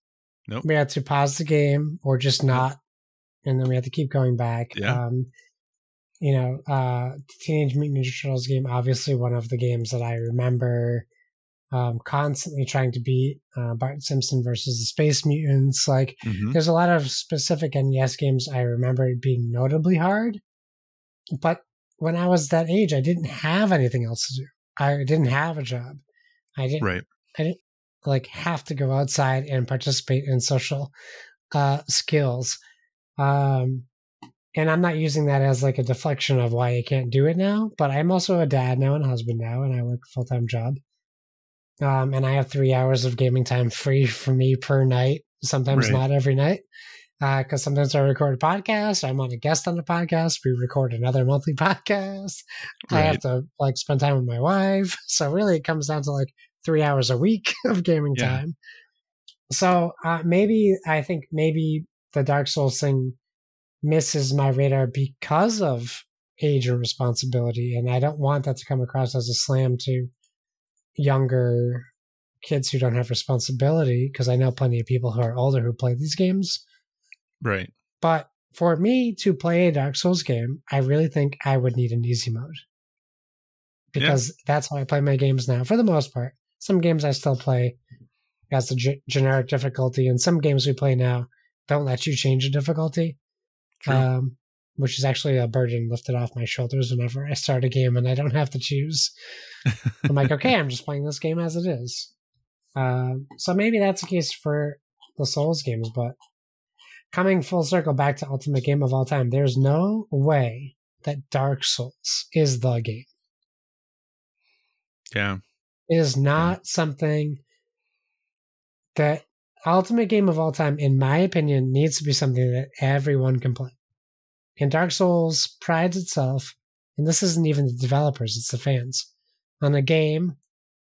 Nope. We had to pause the game or just not, and then we had to keep going back. Yeah. Um, you know, uh, Teenage Mutant Ninja Turtles game, obviously one of the games that I remember um, constantly trying to beat. Uh, Bart Simpson versus the Space Mutants. Like, Mhm. there's a lot of specific NES games I remember being notably hard. But when I was that age, I didn't have anything else to do. I didn't have a job. I didn't Right. I didn't like have to go outside and participate in social uh, skills. Um, and I'm not using that as like a deflection of why I can't do it now. But I'm also a dad now and a husband now, and I work a full time job. Um, and I have three hours of gaming time free for me per night. Sometimes Right. not every night, because sometimes I record a podcast. I'm on a guest on the podcast. We record another monthly podcast. I have to like spend time with my wife. So really, it comes down to like three hours a week of gaming Yeah. time. So uh, maybe I think maybe the Dark Souls thing misses my radar because of age and responsibility, and I don't want that to come across as a slam to younger kids who don't have responsibility. Because I know plenty of people who are older who play these games. Right. But for me to play a Dark Souls game, I really think I would need an easy mode. Because that's how I play my games now, for the most part. Some games I still play as the g- generic difficulty, and some games we play now don't let you change the difficulty. Um, which is actually a burden lifted off my shoulders whenever I start a game and I don't have to choose. I'm like, okay, I'm just playing this game as it is. Um, so maybe that's the case for the Souls games, but coming full circle back to Ultimate Game of all time, there's no way that Dark Souls is the game. yeah. It is not something that Ultimate Game of all time, in my opinion, needs to be something that everyone can play. And Dark Souls prides itself, and this isn't even the developers, it's the fans, on a game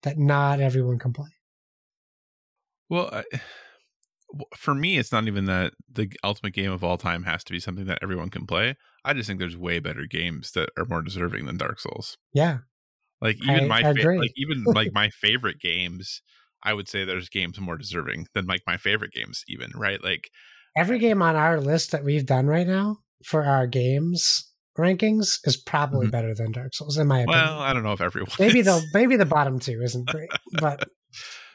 that not everyone can play. Well, I, for me, it's not even that the ultimate game of all time has to be something that everyone can play. I just think there's way better games that are more deserving than Dark Souls. Yeah. Like even I my fa- like even like my favorite games, I would say there's games more deserving than like my favorite games. Even right, like Every game on our list that we've done right now for our games rankings is probably Mhm. better than Dark Souls, in my opinion. well, I don't know if everyone maybe is. the maybe the bottom two isn't great, but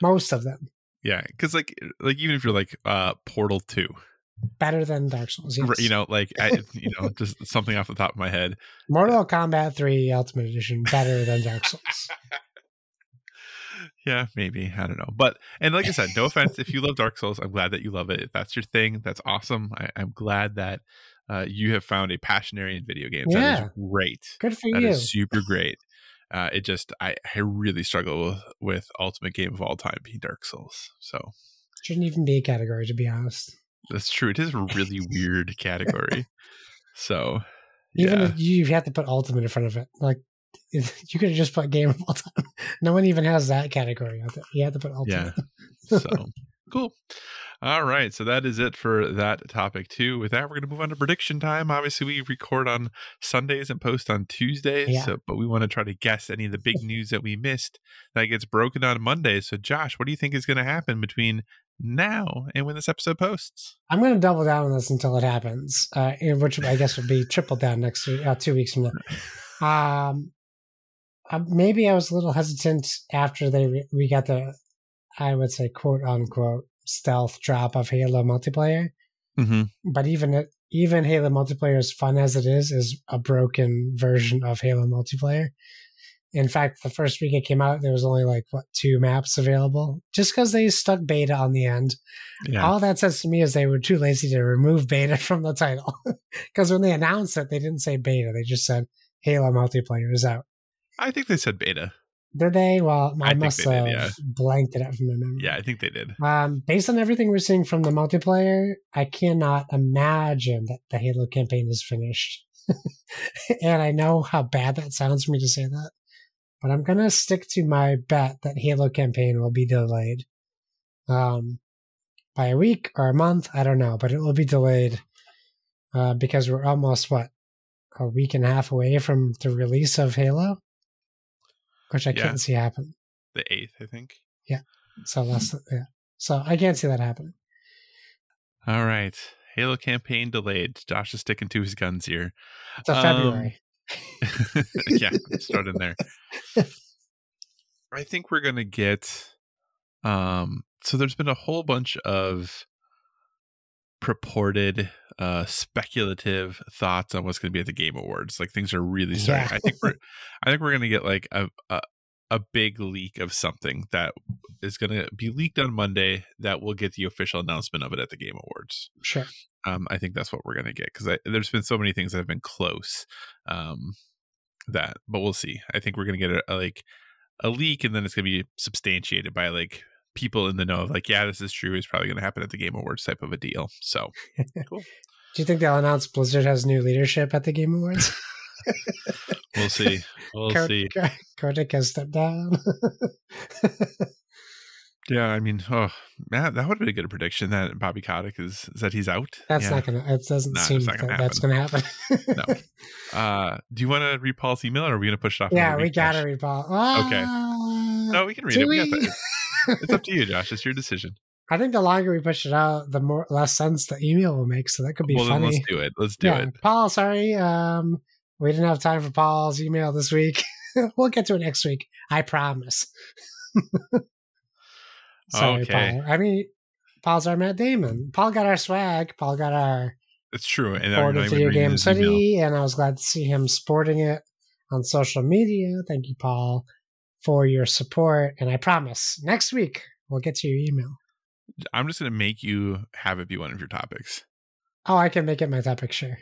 most of them yeah, because like like even if you're like uh Portal Two, better than Dark Souls. Yes. you know, like I, you know, just something off the top of my head. Mortal Kombat 3 Ultimate Edition better than Dark Souls. Yeah, maybe. I don't know. But and like I said, no offense if you love Dark Souls. I'm glad that you love it. If that's your thing, that's awesome. I, I'm glad that uh, you have found a passion area in video games. That Yeah. is great. Good for That you. is super great. Uh, it just I, I really struggle with, with ultimate game of all time being Dark Souls. So Shouldn't even be a category, to be honest. that's true. It is a really weird category. So Even yeah. if you have to put Ultimate in front of it. Like, you could have just put Game of All Time. No one even has that category. You have to put Ultimate. so cool. All right, so that is it for that topic too. With that, we're going to move on to prediction time. Obviously, we record on Sundays and post on Tuesdays, Yeah. so, but we want to try to guess any of the big news that we missed that gets broken on Monday. So, Josh, what do you think is going to happen between now and when this episode posts? I'm going to double down on this until it happens, uh, which I guess would be triple down next week, uh, two weeks from now. Um, uh, maybe I was a little hesitant after they re- we got the, I would say quote unquote stealth drop of Halo multiplayer. Mm-hmm. But even it, even Halo multiplayer, as fun as it is, is a broken version of Halo multiplayer. In fact, the first week it came out, there was only like what two maps available, just because they stuck beta on the end. Yeah. All that says to me is they were too lazy to remove beta from the title. Because when they announced it, they didn't say beta; they just said Halo multiplayer is out. I think they said beta. Did they? Well, I, I must have did, yeah. blanked it out from my memory. Yeah, I think they did. Um, based on everything we're seeing from the multiplayer, I cannot imagine that the Halo campaign is finished. and I know how bad that sounds for me to say that, but I'm gonna stick to my bet that Halo campaign will be delayed. Um, by a week or a month, I don't know, but it will be delayed. Uh, because we're almost what a week and a half away from the release of Halo, which I Yeah. can't see happen. The eighth, I think. Yeah. So less, than, yeah. So I can't see that happening. All right. Halo campaign delayed. Josh is sticking to his guns here. So Um, February. yeah, start in there. I think we're gonna get um so there's been a whole bunch of purported uh speculative thoughts on what's gonna be at the game awards. Like things are really starting. Yeah. I think we're I think we're gonna get like a, a a big leak of something that is gonna be leaked on Monday that will get the official announcement of it at the game awards Sure. um, I think that's what we're gonna get because there's been so many things that have been close, um, that but we'll see. I think we're gonna get a, a like a leak, and then it's gonna be substantiated by like people in the know of like, yeah, this is true. It's probably gonna happen at the Game Awards type of a deal. So Do you think they'll announce Blizzard has new leadership at the Game Awards? we'll see. We'll Ko- see. Ko- Kotick has stepped down. Yeah, I mean, oh, man, that would have been a good prediction that Bobby Kotick is, is that he's out. that's yeah. not gonna. It doesn't Nah, seem it's not that gonna that's gonna happen. No. Uh, do you want to read Paul's email, or are we gonna push it off? yeah, we gotta Josh? read Paul. Okay. Ah, No, we can read it. We got we? that. It's up to you, Josh. It's your decision. I think the longer we push it out, the more less sense the email will make. So that could be well, then funny. let's do it. Let's do yeah, it. Paul. Sorry, um, we didn't have time for Paul's email this week. we'll get to it next week. I promise. Sorry, Okay. Paul. I mean, Paul's our Matt Damon. Paul got our swag. Paul got our It's true. And I'm not Video Game email. City, and I was glad to see him sporting it on social media. Thank you, Paul, for your support. And I promise next week we'll get to your email. I'm just going to make you have it be one of your topics. Oh, I can make it my topic. Sure,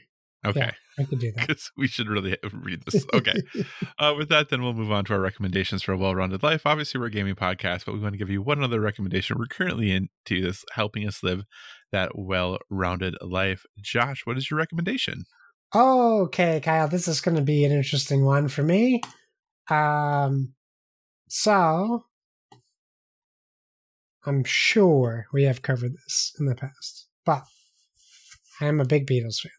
Okay. I can do that. Because we should really read this. Okay. uh, with that, then we'll move on to our recommendations for a well rounded life. Obviously, we're a gaming podcast, but we want to give you one other recommendation we're currently into this helping us live that well rounded life. Josh, what is your recommendation? Okay, Kyle, this is going to be an interesting one for me. Um, so I'm sure we have covered this in the past, but I am a big Beatles fan.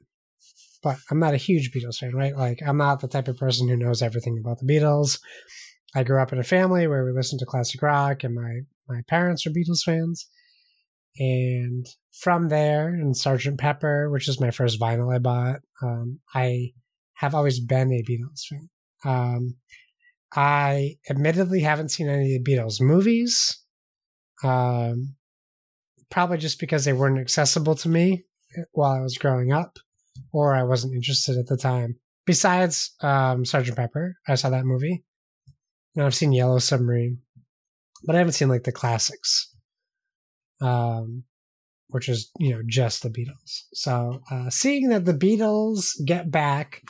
But I'm not a huge Beatles fan, right? Like, I'm not the type of person who knows everything about the Beatles. I grew up in a family where we listened to classic rock, and my my parents are Beatles fans. And from there, and Sergeant Pepper, which is my first vinyl I bought, um, I have always been a Beatles fan. Um, I admittedly haven't seen any of the Beatles movies, um, probably just because they weren't accessible to me while I was growing up, or I wasn't interested at the time. Besides um, Sergeant Pepper, I saw that movie. And I've seen Yellow Submarine, but I haven't seen like the classics, um, which is you know just the Beatles. So uh, seeing that the Beatles Get Back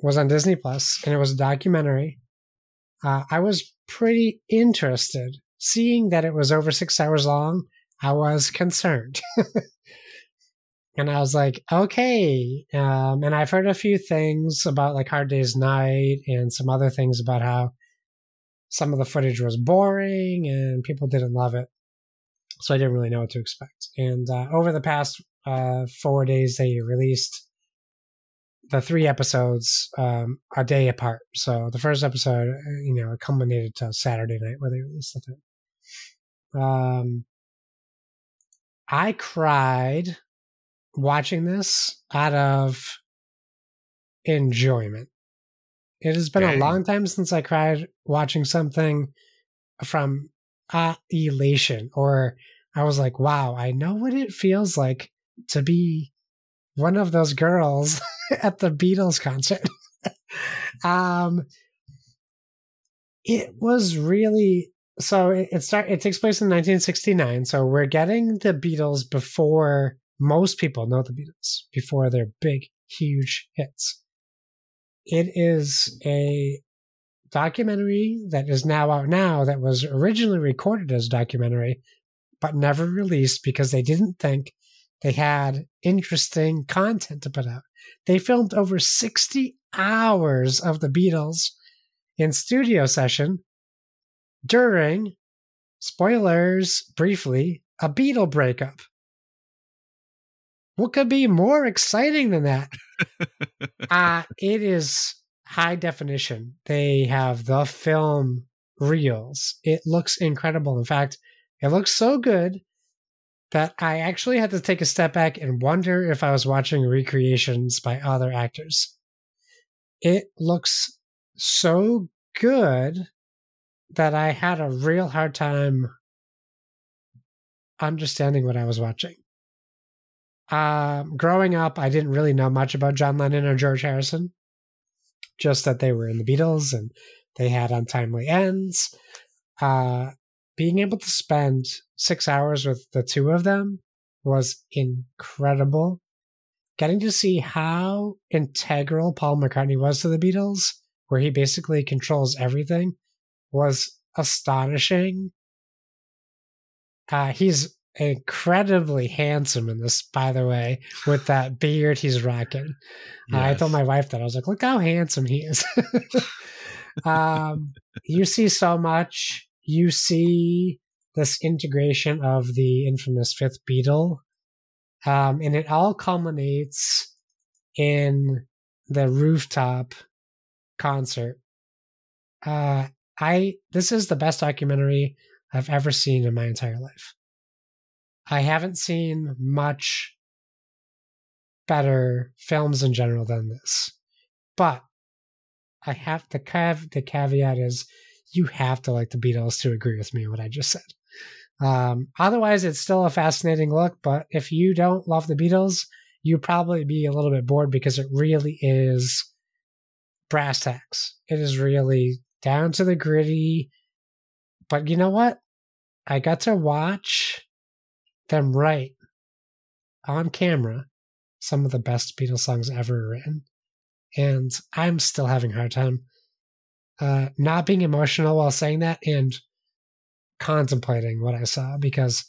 was on Disney Plus and it was a documentary, uh, I was pretty interested. Seeing that it was over six hours long, I was concerned. and I was like, okay. Um, and I've heard a few things about like Hard Day's Night and some other things about how some of the footage was boring and people didn't love it. So I didn't really know what to expect. And uh, over the past uh, four days, they released the three episodes um, a day apart. So the first episode, uh, you know, culminated to Saturday night where they released the. Um, I cried watching this out of enjoyment. It has been Dang. a long time since I cried watching something from uh, elation, or I was like, wow, I know what it feels like to be one of those girls at the Beatles concert. um, it was really so it, it start it takes place in 1969 so we're getting the beatles before most people know the beatles before their big huge hits. It is a documentary that is now out now that was originally recorded as a documentary but never released because they didn't think they had interesting content to put out. They filmed over 60 hours of the beatles in studio session during spoilers briefly a Beatle breakup. What could be more exciting than that? Uh it is high definition. They have the film reels. It looks incredible. In fact it looks so good that i actually had to take a step back and wonder if i was watching recreations by other actors. It looks so good that I had a real hard time understanding what I was watching. Um, growing up, I didn't really know much about John Lennon or George Harrison, just that they were in the Beatles and they had untimely ends. Uh, being able to spend six hours with the two of them was incredible. Getting to see how integral Paul McCartney was to the Beatles, where he basically controls everything, was astonishing. Uh, he's incredibly handsome in this, by the way, with that beard he's rocking. Uh, I told my wife that I was like, "Look how handsome he is." um, you see so much. You see this integration of the infamous fifth Beatle, um, and it all culminates in the rooftop concert. Uh, I this is the best documentary I've ever seen in my entire life. I haven't seen much better films in general than this. But I have the cav the caveat is you have to like the Beatles to agree with me what I just said. Um, otherwise, it's still a fascinating look. But if you don't love the Beatles, you probably be a little bit bored because it really is brass tacks. It is really down to the gritty. But you know what? I got to watch them write on camera some of the best Beatles songs ever written. And I'm still having a hard time uh, not being emotional while saying that and contemplating what I saw because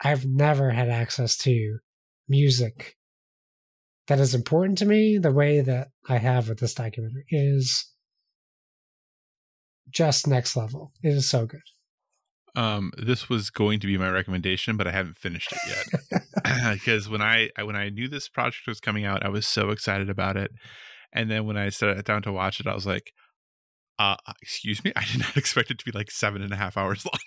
I've never had access to music that is important to me the way that I have with this documentary is just next level. It is so good. Um, this was going to be my recommendation, but I haven't finished it yet. because when I I- when I knew this project was coming out, I was so excited about it, and then when I sat down to watch it, I was like, uh, "Excuse me, I did not expect it to be like seven and a half hours long."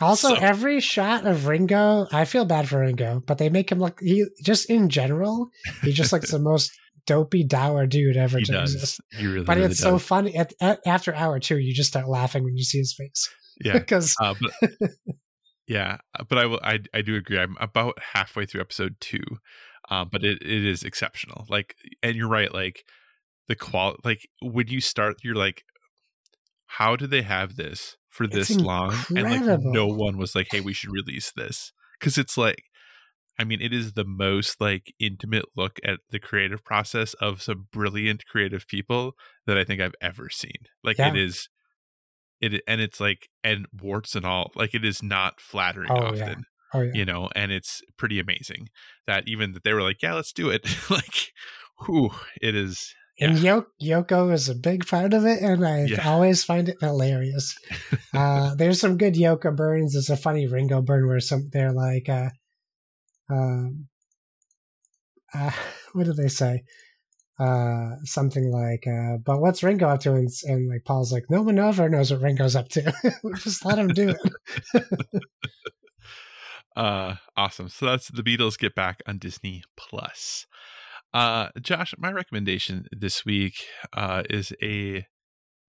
Also, So- every shot of Ringo, I feel bad for Ringo, but they make him look he just in general, he just looks the most dopey dour dude ever he to does. exist. Really, But really it's so funny. At, at, after hour two, you just start laughing when you see his face yeah. because Uh, but yeah, uh, but I will. I I do agree. I'm about halfway through episode two, uh, but it, it is exceptional. Like, and you're right. Like the qual, like when you start, you're like, how did they have this for this long? And like no one was like, hey, we should release this because it's like. I mean, it is the most like intimate look at the creative process of some brilliant creative people that I think I've ever seen. Like it Yeah. is, it and it's like and warts and all. Like it is not flattering Oh, often yeah. oh yeah, you know and it's pretty amazing that even that they were like yeah let's do it like whew, it is and Yo- Yoko is a big part of it, and I always find it hilarious. uh, there's some good Yoko burns. There's a funny Ringo burn where some they're like, uh, um, uh, what do they say? Uh, something like, uh, but what's Ringo up to? And, and like Paul's like, no one ever knows what Ringo's up to. Just let him do it. uh awesome so that's the beatles get back on disney plus uh josh my recommendation this week uh is a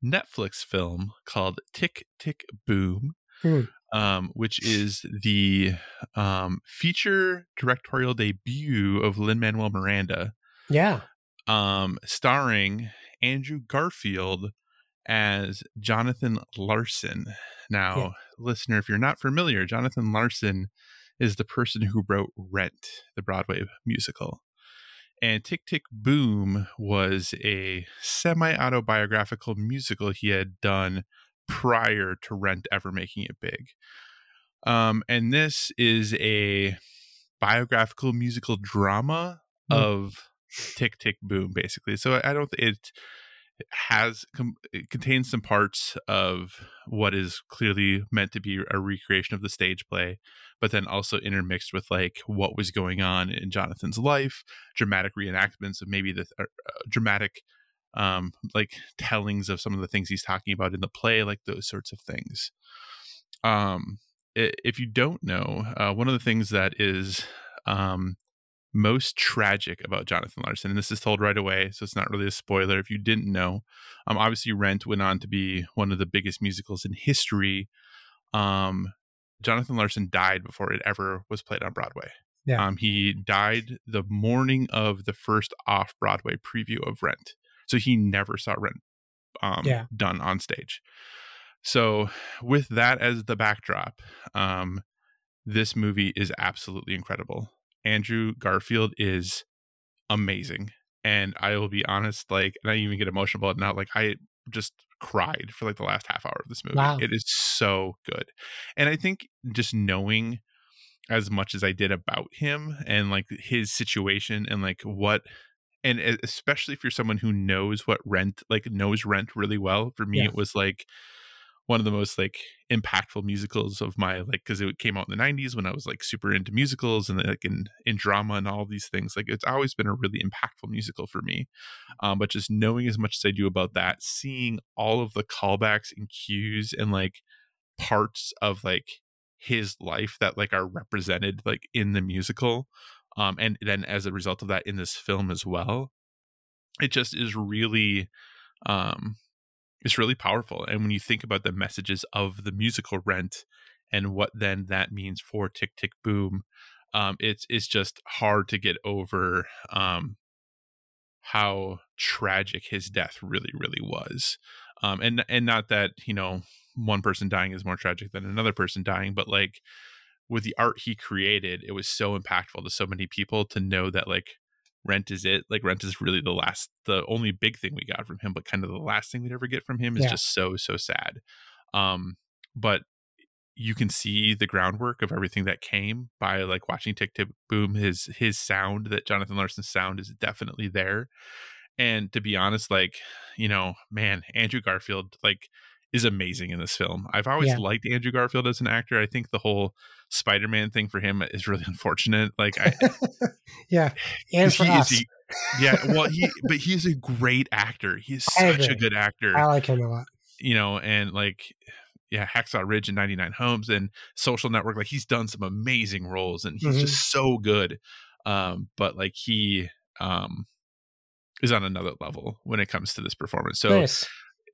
Netflix film called Tick Tick Boom, Hmm. um, which is the um, feature directorial debut of Lin Manuel Miranda, Yeah. um, starring Andrew Garfield as Jonathan Larson. Now, Yeah. listener, if you're not familiar, Jonathan Larson is the person who wrote Rent, the Broadway musical. And Tick Tick Boom was a semi autobiographical musical he had done prior to Rent ever making it big. Um, and this is a biographical musical drama Hmm. of Tick Tick Boom, basically. So I don't. It has com- it contains some parts of what is clearly meant to be a recreation of the stage play, but then also intermixed with like what was going on in Jonathan's life, dramatic reenactments of maybe the uh, uh, dramatic. Um, like tellings of some of the things he's talking about in the play, like those sorts of things. Um, if you don't know, uh, one of the things that is um, most tragic about Jonathan Larson, and this is told right away, so it's not really a spoiler if you didn't know. Um, obviously, Rent went on to be one of the biggest musicals in history. Um, Jonathan Larson died before it ever was played on Broadway. Yeah. Um, he died the morning of the first off Broadway preview of Rent. So he never saw Rent um, Yeah. done on stage. So, with that as the backdrop, um, this movie is absolutely incredible. Andrew Garfield is amazing. And I will be honest, like, and I even get emotional about it now. Like, I just cried for like the last half hour of this movie. Wow. It is so good. And I think just knowing as much as I did about him and like his situation and like what, and especially if you're someone who knows what rent, like knows rent really well, for me, Yeah. it was like, one of the most like impactful musicals of my like because it came out in the 90s when i was like super into musicals and like in in drama and all these things like it's always been a really impactful musical for me um but just knowing as much as i do about that seeing all of the callbacks and cues and like parts of like his life that like are represented like in the musical um and then as a result of that in this film as well it just is really um it's really powerful. And when you think about the messages of the musical rent and what then that means for tick tick boom um it's it's just hard to get over um how tragic his death really really was. Um and and not that you know one person dying is more tragic than another person dying but like with the art he created it was so impactful to so many people to know that like rent is it like rent is really the last the only big thing we got from him but kind of the last thing we'd ever get from him is Yeah. just so so sad um but you can see the groundwork of everything that came by like watching tick tick boom his his sound that jonathan larson's sound is definitely there and to be honest like you know man andrew garfield like is amazing in this film i've always Yeah. liked andrew garfield as an actor i think the whole spider-man thing for him is really unfortunate like i yeah. And for he us, a, yeah well he but he's a great actor he's such a good actor I like him a lot. you know, and like yeah, Hacksaw Ridge and 99 Homes and Social Network, like he's done some amazing roles and he's Mhm. just so good. Um, but like he um is on another level when it comes to this performance. So nice.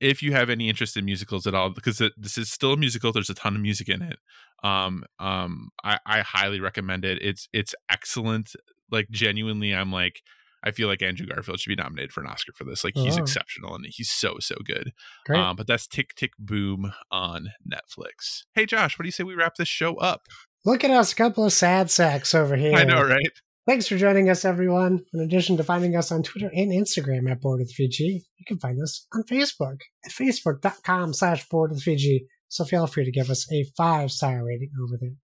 If you have any interest in musicals at all, because it, this is still a musical, there's a ton of music in it. Um, um, I, I highly recommend it. It's it's excellent. Like genuinely, I'm like, I feel like Andrew Garfield should be nominated for an Oscar for this. Like he's Oh. exceptional and he's so so good. Great. Um, but that's Tick Tick Boom on Netflix. Hey Josh, what do you say we wrap this show up? Look at us, a couple of sad sacks over here. I know, right? Thanks for joining us, everyone. In addition to finding us on Twitter and Instagram at Board with VG, you can find us on Facebook at facebook.com slash Board with VG. So feel free to give us a five star rating over there.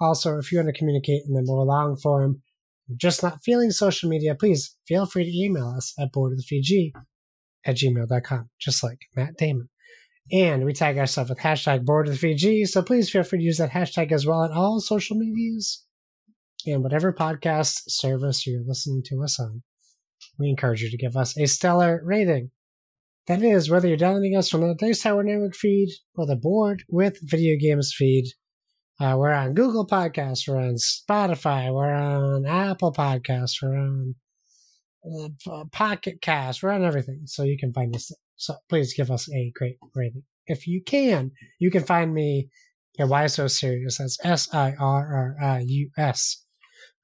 Also, if you want to communicate in the more long form, just not feeling social media, please feel free to email us at boardwithvg at gmail.com, just like Matt Damon. And we tag ourselves with hashtag board with VG, so please feel free to use that hashtag as well on all social medias and whatever podcast service you're listening to us on. We encourage you to give us a stellar rating. That is, whether you're downloading us from the Dice Tower Network feed or the Board with Video Games feed. Uh, we're on Google Podcasts, we're on Spotify, we're on Apple Podcasts, we're on uh, Pocket Cast. We're on everything, so you can find us. So please give us a great rating if you can. You can find me at Why So Serious. That's S I R R I U S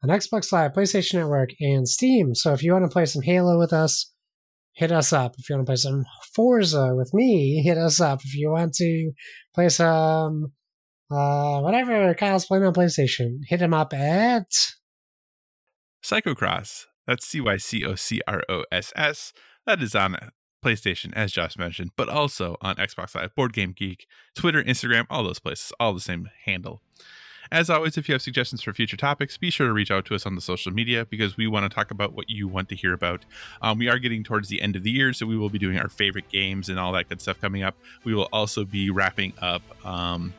on Xbox Live, PlayStation Network, and Steam. So if you want to play some Halo with us, hit us up. If you want to play some Forza with me, hit us up. If you want to play some uh, whatever Kyle's playing on PlayStation, hit him up at Cycocross. That's C Y C O C R O S S. That is on PlayStation, as Josh mentioned, but also on Xbox Live, Board Game Geek, Twitter, Instagram, all those places, all the same handle. As always, if you have suggestions for future topics, be sure to reach out to us on the social media because we want to talk about what you want to hear about. Um, we are getting towards the end of the year, so we will be doing our favorite games and all that good stuff coming up. We will also be wrapping up um,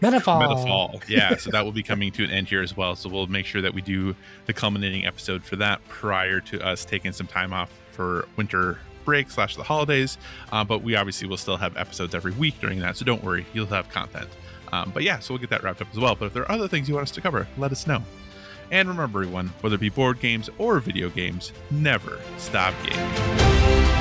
Metafall. Metafall. Yeah, so that will be coming to an end here as well. So we'll make sure that we do the culminating episode for that prior to us taking some time off for winter break slash the holidays. Uh, but we obviously will still have episodes every week during that, so don't worry, you'll have content. Um, but yeah, so we'll get that wrapped up as well. But if there are other things you want us to cover, let us know. And remember, everyone, whether it be board games or video games, never stop gaming.